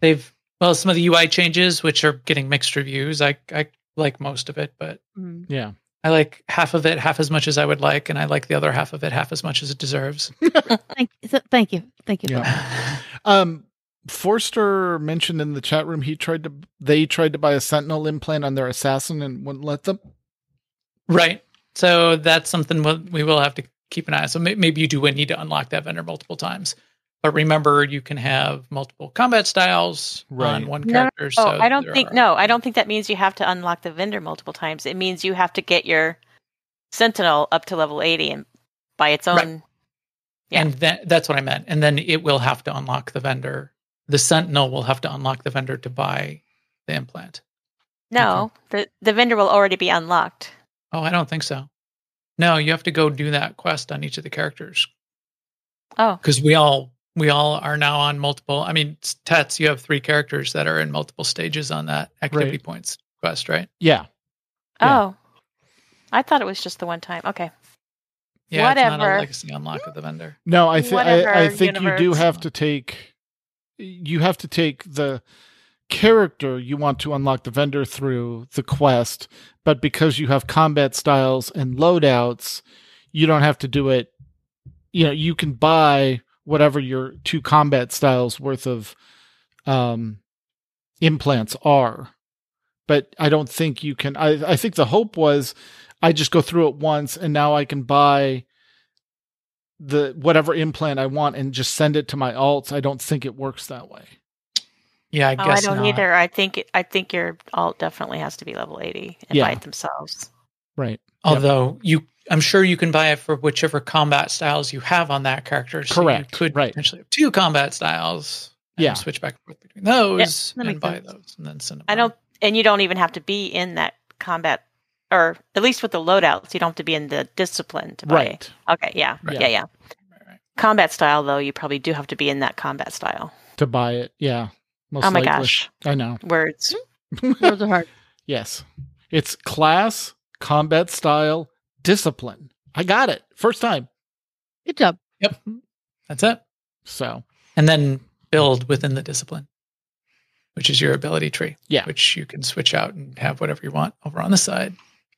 They've well some of the UI changes, which are getting mixed reviews. I I like most of it, but Mm. yeah I like half of it half as much as I would like, and I like the other half of it half as much as it deserves. Thank, so- thank you. Thank you. Yeah. Um, Forster mentioned in the chat room he tried to they tried to buy a Sentinel implant on their assassin and wouldn't let them. Right. So that's something we'll, we will have to keep an eye on. So may, maybe you do need to unlock that vendor multiple times. But remember, you can have multiple combat styles Right. on one No, character. Oh, so I don't think are- no, I don't think that means you have to unlock the vendor multiple times. It means you have to get your sentinel up to level 80 and by its own Right. Yeah. And that, that's what I meant. And then it will have to unlock the vendor. The Sentinel will have to unlock the vendor to buy the implant. No, the the vendor will already be unlocked. Oh, I don't think so. No, you have to go do that quest on each of the characters Oh, because we all we all are now on multiple. I mean, Tets, you have three characters that are in multiple stages on that activity Right. points quest, right? Yeah, Yeah. oh. I thought it was just the one time. Okay. Yeah, it's not Whatever. a legacy unlock of the vendor. no, I think Whatever, I, I think you do have to take you have to take the character you want to unlock the vendor through the quest, but because you have combat styles and loadouts, you don't have to do it. You know, you can buy whatever your two combat styles worth of um, implants are, but I don't think you can. I I think the hope was I just go through it once and now I can buy the whatever implant I want and just send it to my alts. I don't think it works that way. Yeah, I oh, I don't not. either. I think it, I think your alt definitely has to be level 80 and Yeah. buy it themselves. Right. Although you, I'm sure you can buy it for whichever combat styles you have on that character. So Correct, You could right. potentially have two combat styles. and Yeah. Switch back and forth between those that and buy sense. those and then send them. I on. don't and you don't even have to be in that combat or at least with the loadouts, you don't have to be in the discipline to buy. Right. Okay, yeah. Right. Yeah, yeah. Right, right. Combat style though, you probably do have to be in that combat style. To buy it. Yeah. Most oh my likely. gosh. I know. Words. Words are hard. Yes. It's class, combat style, discipline. I got it. First time. Good job. Yep. That's it. So, And then build within the discipline, which is your ability tree. Yeah. Which you can switch out and have whatever you want over on the side.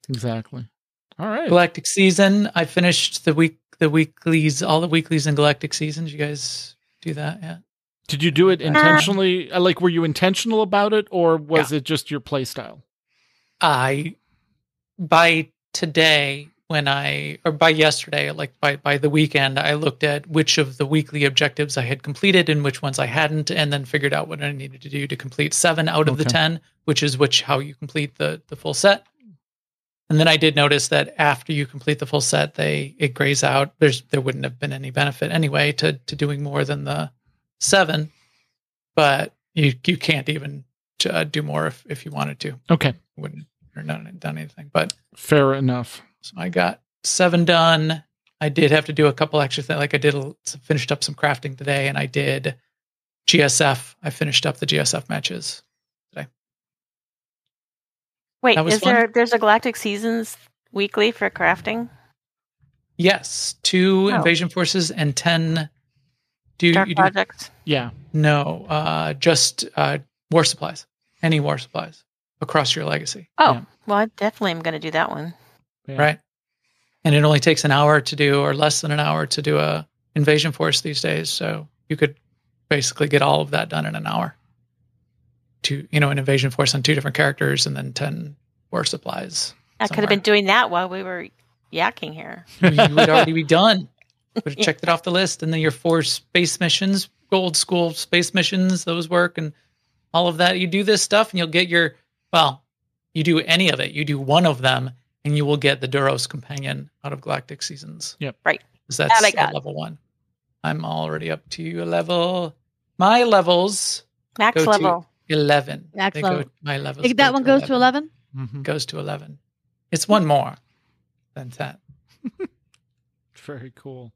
exactly. All right. Galactic Season. I finished the week, the weeklies, all the weeklies and Galactic Seasons. You guys do that? Yeah. Did you do it intentionally? Uh, Like, were you intentional about it, or was it just your play style? I by today when I or by yesterday, like by by the weekend, I looked at which of the weekly objectives I had completed and which ones I hadn't, and then figured out what I needed to do to complete seven out of the ten, which is which how you complete the the full set. And then I did notice that after you complete the full set, they it grays out. There's there wouldn't have been any benefit anyway to to doing more than the seven, but you you can't even uh, do more if if you wanted to Okay, wouldn't or done, done anything. But fair enough. so I got seven done. I did have to do a couple extra things. Like I did, a, finished up some crafting today, and I did GSF. I finished up the GSF matches. Today. Wait, is fun. there there's a Galactic Seasons weekly for crafting? Yes, two Oh. invasion forces and ten. Do you, Dark you do projects? Yeah. no? Uh, just uh, war supplies. Any war supplies across your legacy. Oh, Yeah. well, I definitely am going to do that one. Yeah. right? And it only takes an hour to do, or less than an hour to do a invasion force these days. So you could basically get all of that done in an hour. To you know, an invasion force on two different characters, and then ten war supplies. I could have been doing that while we were yakking here. you would already be done. Would have checked it off the list, and then your four space missions, old school space missions, those work, and all of that. You do this stuff, and you'll get your well. You do any of it. You do one of them, and you will get the Duros companion out of Galactic Seasons. Yep. Right. 'Cause that's That I at level one. I'm already up to a level. My levels Max Go to- level. eleven. Max They level. Go, my levels. Think that go one goes to 11? Mhm. Goes to eleven. It's one more than ten. Very cool.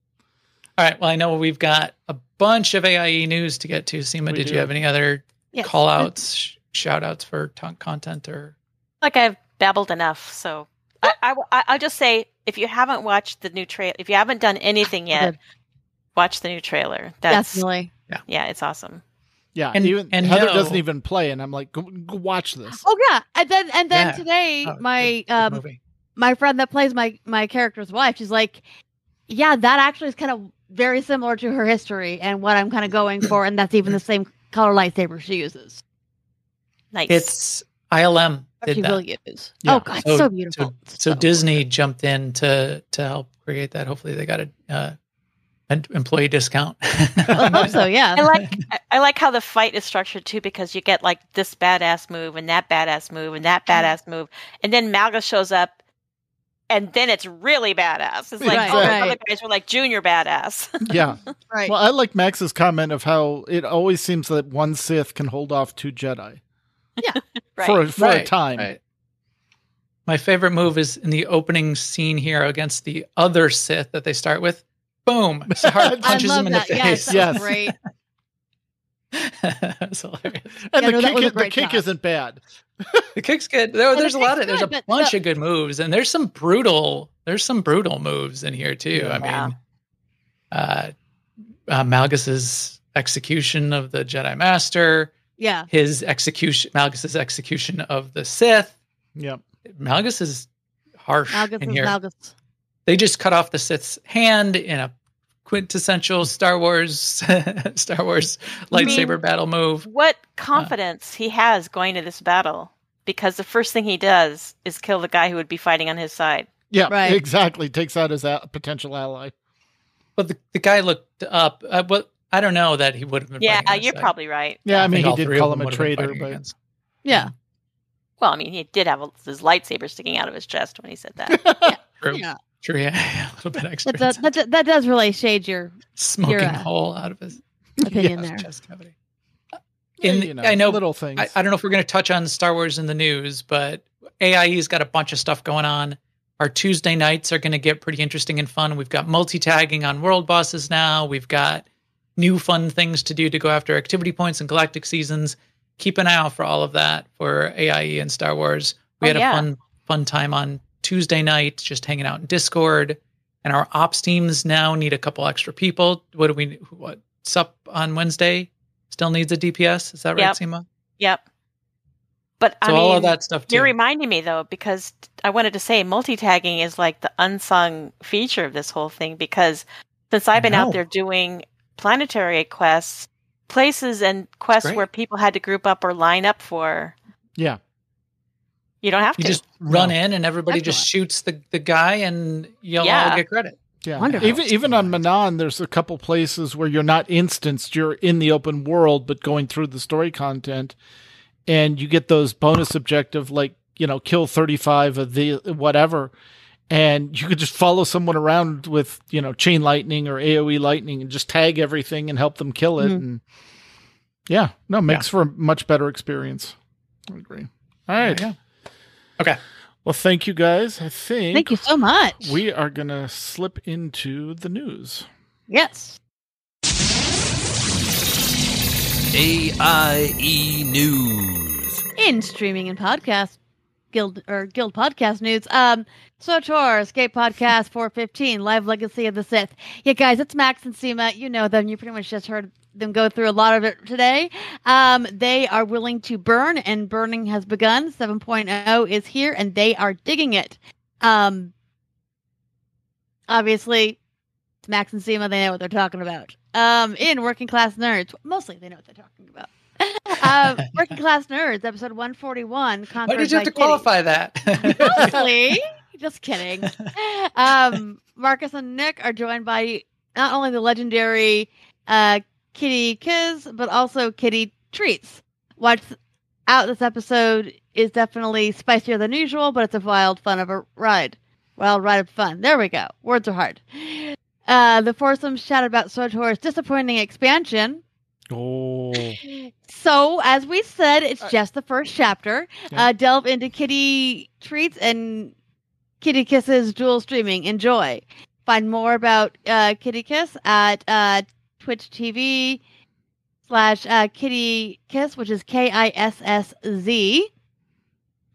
All right. Well, I know we've got a bunch of AIE news to get to. Sema, We did do. you have any other Yes. call outs, sh- shout outs for ton- content or? Like I've babbled enough, so I, I, I, I'll just say if you haven't watched the new trailer, if you haven't done anything yet, watch the new trailer. That's Definitely. yeah, it's awesome. Yeah, And- even and Heather no- doesn't even play, and I'm like, go, go watch this. Oh yeah, and then and then Yeah. today, Oh, my good- good um movie. my friend that plays my my character's wife, she's like, yeah, that actually is kind of very similar to her history and what I'm kind of going for, and that's even the same color lightsaber she uses. Nice. It's ILM did that. will use. Yeah. Oh god, it's So- so beautiful. So, It's so good. Disney jumped in to to help create that. Hopefully, they got a uh, an employee discount. I hope so. Yeah. I like I- I like how the fight is structured too because you get like this badass move and that badass move and that badass move, and then Malgus shows up, and then it's really badass. It's like Right, oh, the right. other guys were like junior badass. Yeah. right. Well, I like Max's comment of how it always seems that one Sith can hold off two Jedi right. for for a time. right. My favorite move is in the opening scene here against the other Sith that they start with. Boom! Sahar I punches love him in that. the Yes, face. that Yes. was great. It's hilarious. And Yeah, the no, kick, is, the kick isn't bad. The kick's good. There, the there's a lot kick's of there's a bunch the- of good moves, and there's some brutal. There's some brutal moves in here too. I mean, uh, uh, Malgus's execution of the Jedi Master, Yeah. his execution, Malgus's execution of the Sith. Yep. Malgus is harsh Malgus in is here. Malgus. They just cut off the Sith's hand in a quintessential Star Wars Star Wars mean- lightsaber battle move. What confidence he has going to this battle because the first thing he does is kill the guy who would be fighting on his side. Yeah, Right. exactly. Takes out his a- potential ally. But the, the guy looked up. Uh, but I don't know that he would have been. Yeah, fighting you're side. probably right. Yeah, I I mean, he did three call him a would have been traitor, but against. Yeah. Well, I mean, he did have a, his lightsaber sticking out of his chest when he said that. True. Yeah. True, yeah, a little bit extra. That does, that, that does really shade your smoking you're, uh, hole out of his opinion yeah, there. chest cavity. Yeah, In- you know, I know- little things. I, I don't know if we're going to touch on Star Wars in the news, but AIE's got a bunch of stuff going on. Our Tuesday nights are going to get pretty interesting and fun. We've got multi tagging on world bosses now. We've got new fun things to do to go after activity points and galactic seasons. Keep an eye out for all of that for AIE and Star Wars. We Oh, had yeah. a fun fun time on Tuesday night, just hanging out in Discord. And our ops teams now need a couple extra people. What do we? What's up on Wednesday? Still needs a DPS. Is that right, Yep. Sema? yep. But I So mean, all of that stuff too. You're reminding me though, because I wanted to say multi-tagging is like the unsung feature of this whole thing. Because since I've been out there doing planetary quests, places and quests great. where people had to group up or line up for, Yeah. you don't have you to. just run No. in and everybody just shoots the, the guy and you'll Yeah. all get credit. Yeah. Wonderful. Even even on Manaan, there's a couple places where you're not instanced, you're in the open world, but going through the story content, and you get those bonus objective like you know kill 35 of the whatever, and you could just follow someone around with you know chain lightning or AOE lightning and just tag everything and help them kill it, Mhm. and yeah, no, makes for a much better experience. I agree. All right. Yeah. Okay. Well, thank you guys. I think Thank you so much. we are gonna slip into the news. yes. AIE E News. in streaming and podcast guild or guild podcast news. Um SWTOR escape podcast 415 live legacy of the sith. Yeah guys it's max and Sema you know them. You pretty much just heard them go through a lot of it today. Um they are willing to burn and burning has begun. 7.0 is here and they are digging it. Um obviously it's max and Sema they know what they're talking about. Um in working class nerds mostly they know what they're talking about uh, Working Class Nerds, episode 141. Why did you have to Kitty. qualify that? Mostly. Just kidding. Um, Marcus and Nick are joined by not only the legendary uh, Kitty Kiz, but also Kitty Treats. What's out this episode is definitely spicier than usual, but it's a wild fun of a ride. Wild ride of fun. There we go. Words are hard. Uh, the foursome chatted about SWTOR's disappointing expansion, Oh, so, as we said, it's just the first chapter. Yeah. Uh, delve into kitty treats and kitty kisses dual streaming. Enjoy. Find more about uh, Kitty Kiss at uh, Twitch TV slash uh, Kitty Kiss, which is K I S S Z.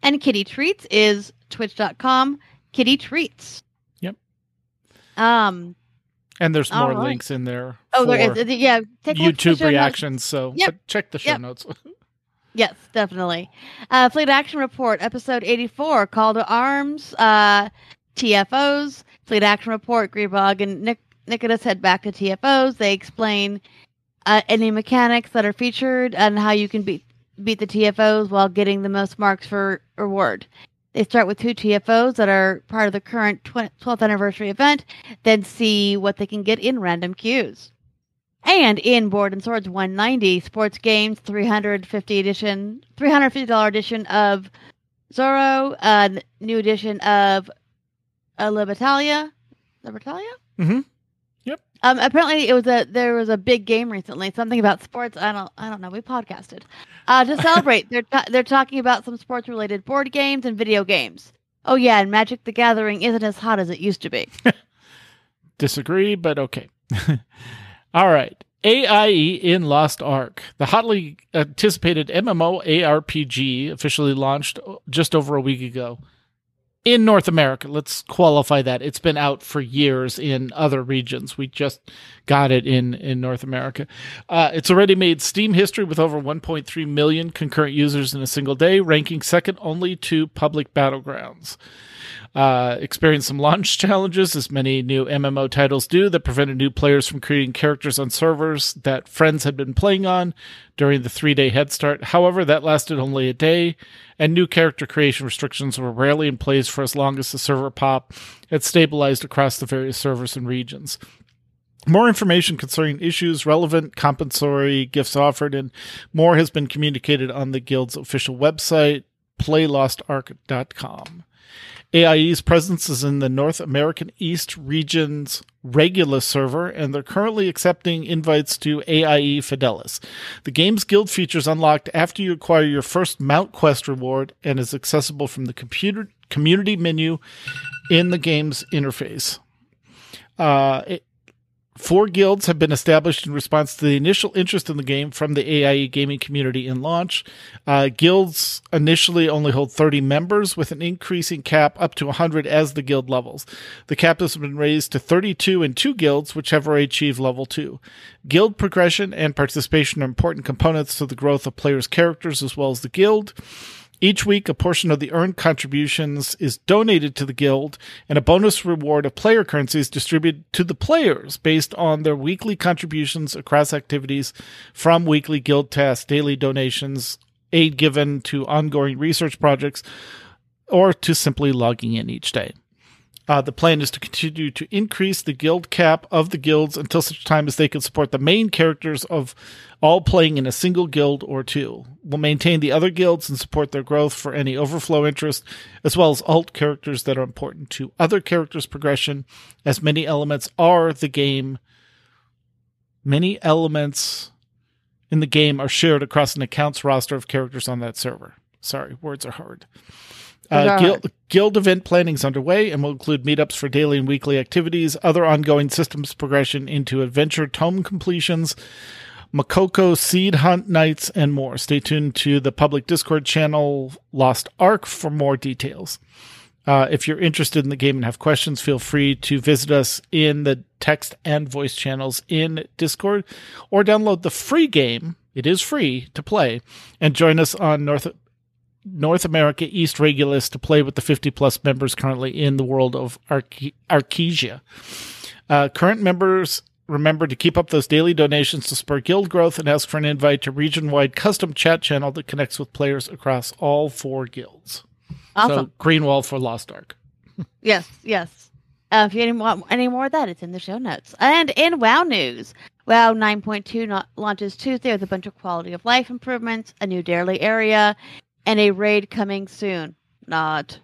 And Kitty Treats is twitch.com Kitty Treats. Yep. Um. and there's more right. links in there. Oh, is. Yeah. Take a look at the show YouTube notes. reactions. So Yep. check the show Yep. notes. Yes, definitely. Uh, Fleet Action Report, episode 84, Call to Arms, uh, TFOs. Fleet Action Report, Greebog and Nick- head back to TFOs. They explain uh, any mechanics that are featured and how you can beat, beat the TFOs while getting the most marks for reward. They start with two TFOs that are part of the current 12th anniversary event, then see what they can get in random queues. And in Board and Swords 190 Sports Games 350 edition, $350 edition of Zorro, a n- new edition of uh, Libertalia. Libertalia? Mm-hmm. Yep. Um, apparently it was a there was a big game recently, something about sports. I don't I don't know. We podcasted. Uh, to celebrate, they're ta- they're talking about some sports related board games and video games. Oh yeah, and Magic the Gathering isn't as hot as it used to be. Disagree, but okay. All right. AIE in Lost Ark. The hotly anticipated MMO ARPG officially launched just over a week ago in North America. Let's qualify that. It's been out for years in other regions. We just got it in in North America. Uh, it's already made Steam history with over 1.3 million concurrent users in a single day, ranking second only to Public Battlegrounds. Uh, experienced some launch challenges, as many new MMO titles do, that prevented new players from creating characters on servers that friends had been playing on during the three day head start. However, that lasted only a day, and new character creation restrictions were rarely in place for as long as the server pop had stabilized across the various servers and regions. More information concerning issues, relevant compensatory gifts offered, and more has been communicated on the Guild's official website, playlostark.com. AIE's presence is in the North American East region's Regulus server, and they're currently accepting invites to AIE Fidelis. The game's guild features unlocked after you acquire your first Mount Quest reward and is accessible from the computer community menu in the game's interface. Uh, Four guilds have been established in response to the initial interest in the game from the AIE gaming community in launch. Uh, guilds initially only hold 30 members, with an increasing cap up to 100 as the guild levels. The cap has been raised to 32 in two guilds, which have already achieved level 2. Guild progression and participation are important components to the growth of players' characters as well as the guild. Each week, a portion of the earned contributions is donated to the guild, and a bonus reward of player currency is distributed to the players based on their weekly contributions across activities from weekly guild tasks, daily donations, aid given to ongoing research projects, or to simply logging in each day. Uh, the plan is to continue to increase the guild cap of the guilds until such time as they can support the main characters of all playing in a single guild or two. We'll maintain the other guilds and support their growth for any overflow interest, as well as alt characters that are important to other characters' progression, as many elements are the game. Many elements in the game are shared across an account's roster of characters on that server. Sorry, words are hard. Uh, guild, guild event planning is underway and will include meetups for daily and weekly activities, other ongoing systems progression into adventure tome completions, Mokoko seed hunt nights, and more. Stay tuned to the public Discord channel Lost Ark for more details. Uh, if you're interested in the game and have questions, feel free to visit us in the text and voice channels in Discord or download the free game. It is free to play and join us on North North America East Regulus to play with the 50 plus members currently in the world of Arche- Arkesia. Uh, current members remember to keep up those daily donations to spur guild growth and ask for an invite to region wide custom chat channel that connects with players across all four guilds. Awesome. So Greenwall for Lost Ark. Yes, yes. Uh, if you want any more of that, it's in the show notes. And in WoW news, WoW 9.2 no- launches Tuesday with a bunch of quality of life improvements, a new daily area, and a raid coming soon. Not.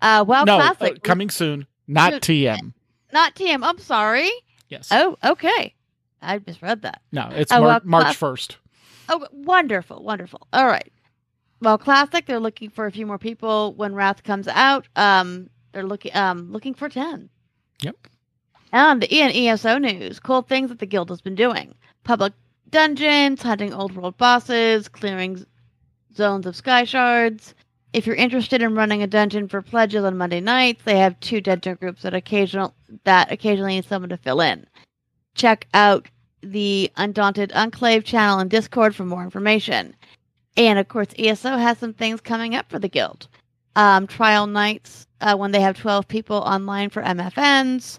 Uh, WoW no, uh, Classic. coming soon. Not No, TM. Not TM. I'm sorry. Yes. Oh, okay. I misread that. no, it's oh, Mar- well, March class- 1st. Oh, wonderful, wonderful. All right. Well, classic. They're looking for a few more people when Wrath comes out. Um, they're looking um looking for ten. Yep. And in ESO news, cool things that the guild has been doing: public dungeons, hunting old world bosses, clearing zones of sky shards. If you're interested in running a dungeon for pledges on Monday nights, they have two dungeon groups that occasional that occasionally need someone to fill in. Check out the Undaunted Enclave channel and Discord for more information. And of course, ESO has some things coming up for the guild. Um, trial nights uh, when they have 12 people online for MFNs.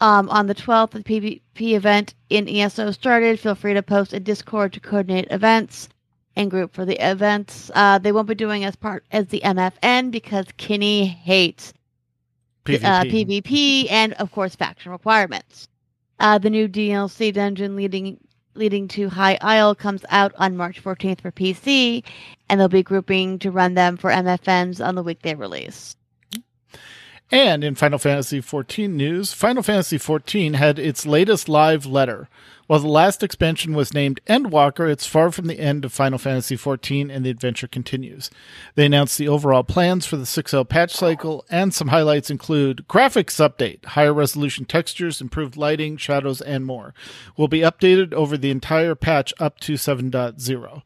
Um, on the 12th, the PvP event in ESO started. Feel free to post in Discord to coordinate events and group for the events. Uh, they won't be doing as part as the MFN because Kinney hates PvP. uh, PvP, and of course faction requirements. Uh, the new DLC dungeon leading leading to High Isle comes out on March 14th for PC, and they'll be grouping to run them for MFNs on the week they release. And in Final Fantasy XIV news, Final Fantasy XIV had its latest live letter. While the last expansion was named Endwalker, it's far from the end of Final Fantasy XIV and the adventure continues. They announced the overall plans for the 6L patch cycle, and some highlights include graphics update, higher resolution textures, improved lighting, shadows, and more. Will be updated over the entire patch up to 7.0.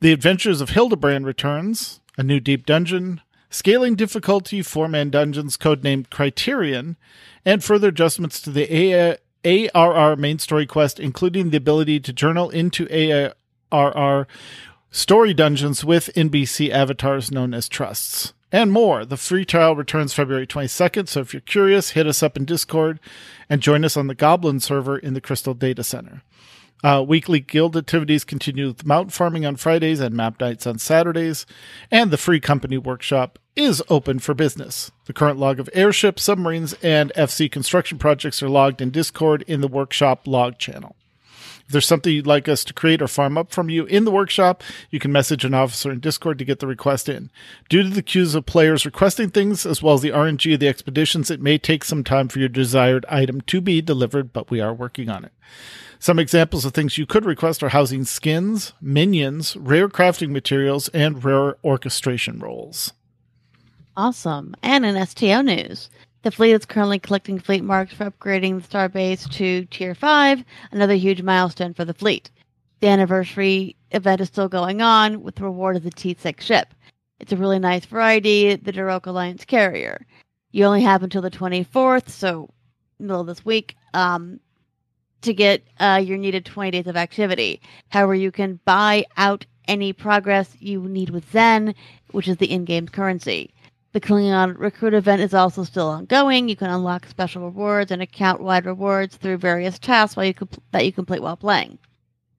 The Adventures of Hildebrand returns, a new deep dungeon, scaling difficulty four man dungeons codenamed Criterion, and further adjustments to the A- ARR main story quest, including the ability to journal into ARR story dungeons with NPC avatars known as trusts. And more. The free trial returns February 22nd, so if you're curious, hit us up in Discord and join us on the Goblin server in the Crystal Data Center. Uh, weekly guild activities continue with mount farming on Fridays and map nights on Saturdays, and the free company workshop is open for business. The current log of airships, submarines, and FC construction projects are logged in Discord in the workshop log channel. If there's something you'd like us to create or farm up from you in the workshop, you can message an officer in Discord to get the request in. Due to the queues of players requesting things, as well as the RNG of the expeditions, it may take some time for your desired item to be delivered, but we are working on it. Some examples of things you could request are housing skins, minions, rare crafting materials, and rare orchestration roles. Awesome. And in STO news, the fleet is currently collecting fleet marks for upgrading the starbase to Tier 5, another huge milestone for the fleet. The anniversary event is still going on with the reward of the T6 ship. It's a really nice variety, the Darok Alliance carrier. You only have until the 24th, so middle of this week, um, to get uh, your needed 20 days of activity. However, you can buy out any progress you need with Zen, which is the in-game currency. The Klingon recruit event is also still ongoing. You can unlock special rewards and account-wide rewards through various tasks while you that you complete while playing.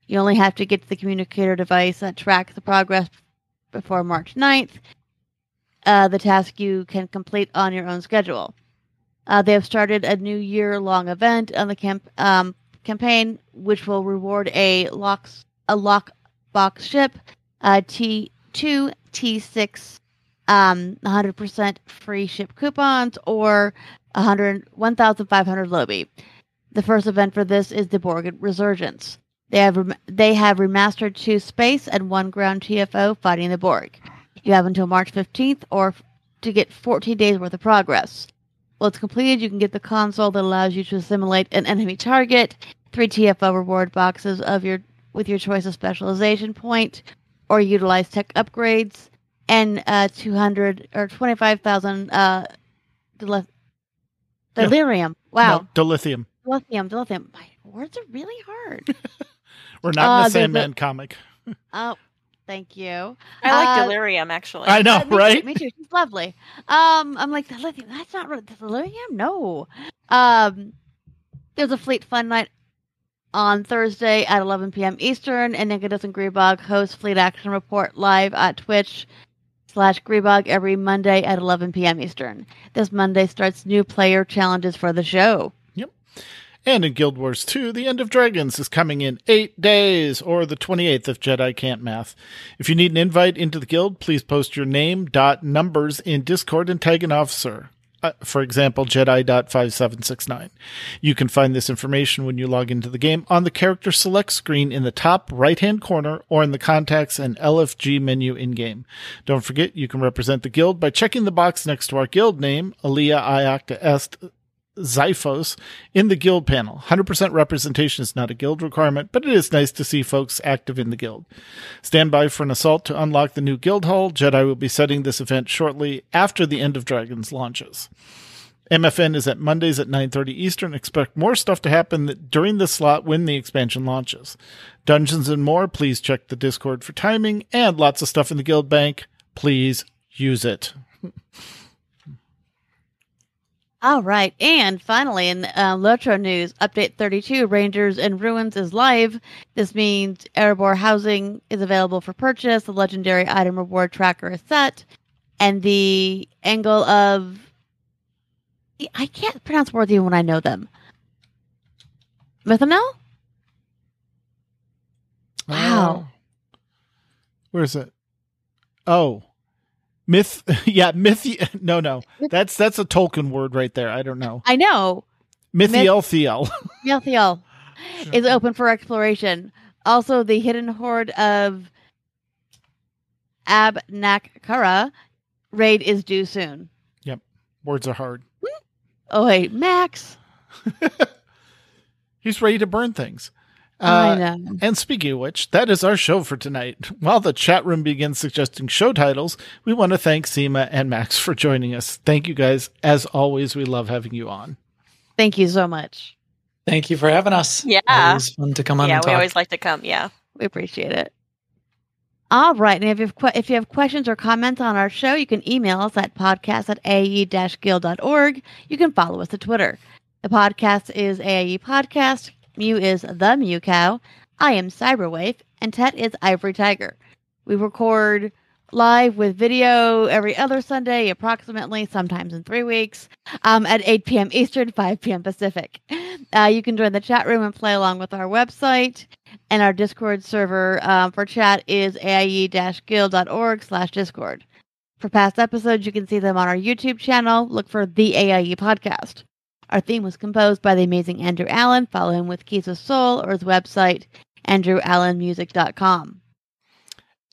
You only have to get to the communicator device that tracks the progress before March 9th. Uh, the task you can complete on your own schedule. Uh, they have started a new year-long event on the camp um, campaign, which will reward a locks a lockbox ship, uh, T two T six, um, 100% free ship coupons, or 100 1,500 Lobi. The first event for this is the Borg Resurgence. They have rem- they have remastered two space and one ground TFO fighting the Borg. You have until March 15th or f- to get 14 days worth of progress. Well, it's completed. You can get the console that allows you to assimilate an enemy target, three TFO reward boxes of your with your choice of specialization point, or utilize tech upgrades, and uh, 200 or 25,000 uh, dele- Yeah. delirium. Wow, No, dilithium. dilithium, dilithium. My words are really hard. We're not Uh, in the a- Sandman comic. oh, thank you. I like Uh, delirium actually. I know, Uh, me too, right? me too. She's lovely. Um, I'm like lithium. That's not really lithium. No. Um, there's a Fleet Fun Night on Thursday at 11 p.m. Eastern, and Nicholas and Greebog host Fleet Action Report live at Twitch slash Greebog every Monday at 11 p.m. Eastern. This Monday starts new player challenges for the show. And in Guild Wars 2, The End of Dragons is coming in eight days, or the 28th if Jedi can't math. If you need an invite into the guild, please post your name, dot, numbers in Discord and tag an officer. Uh, for example, Jedi.5769. You can find this information when you log into the game on the character select screen in the top right hand corner or in the contacts and LFG menu in game. Don't forget, you can represent the guild by checking the box next to our guild name, Alea Iacta Est Zyphos in the guild panel. 100% representation is not a guild requirement, but it is nice to see folks active in the guild. Stand by for an assault to unlock the new guild hall. Jedi will be setting this event shortly after the End of Dragons launches. MFN is at Mondays at 9:30 Eastern. Expect more stuff to happen during this slot when the expansion launches. Dungeons and more, please check the Discord for timing and lots of stuff in the guild bank. Please use it. All right. And finally, in uh, Lotro news, update 32 Rangers in Ruins is live. This means Erebor housing is available for purchase. The legendary item reward tracker is set. And the angle of. I can't pronounce words even when I know them. Mythanel? Wow. Oh. Where is it? Oh. Myth yeah, myth no no. That's that's a Tolkien word right there. I don't know. I know. Mythiel Melthiel is open for exploration. Also, the hidden hoard of Abnakara raid is due soon. Yep, words are hard. Hmm? Oh wait, Max. He's ready to burn things. I Uh, know. And speaking of which, that is our show for tonight. While the chat room begins suggesting show titles, we want to thank Sema and Max for joining us. Thank you guys. As always, we love having you on. Thank you so much. Thank you for having us. Yeah. Always fun to come on yeah, and we always like to come. Yeah. We appreciate it. All right. And if you have, que- if you have questions or comments on our show, you can email us at podcast at aie-guild.org. You can follow us at Twitter. The podcast is AIE Podcast. Mew is the Mew Cow. I am Cyberwave. And Tet is Ivory Tiger. We record live with video every other Sunday, approximately, sometimes in three weeks, um, at 8 p.m. Eastern, 5 p.m. Pacific. Uh, you can join the chat room and play along with our website. And our Discord server um, for chat is aie-guild.org slash discord. For past episodes, you can see them on our YouTube channel. Look for the AIE podcast. Our theme was composed by the amazing Andrew Allen. Follow him with Keys of Soul or his website, andrewallenmusic.com.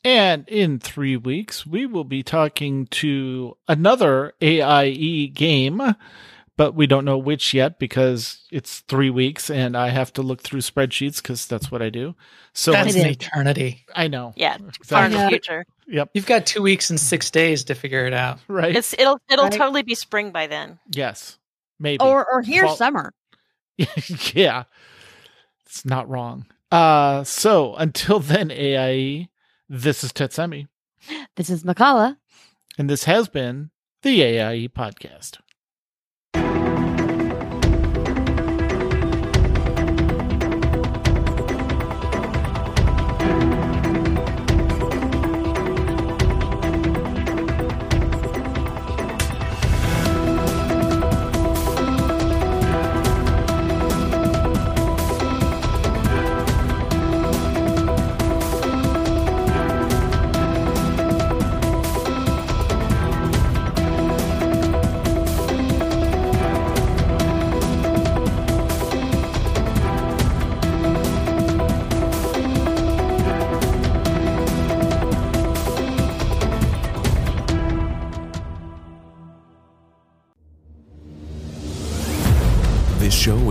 And in three weeks, we will be talking to another AIE game, but we don't know which yet because it's three weeks and I have to look through spreadsheets because that's what I do. So That's an eternity. I know. Yeah. Far in the future. Yep. You've got two weeks and six days to figure it out. Right. It's it'll it'll Right. totally be spring by then. yes. Maybe. Or, or here's Fall- summer. yeah. It's not wrong. Uh so until then, AIE, This is Tetsemi, This is Mkallah. and this has been the AIE Podcast.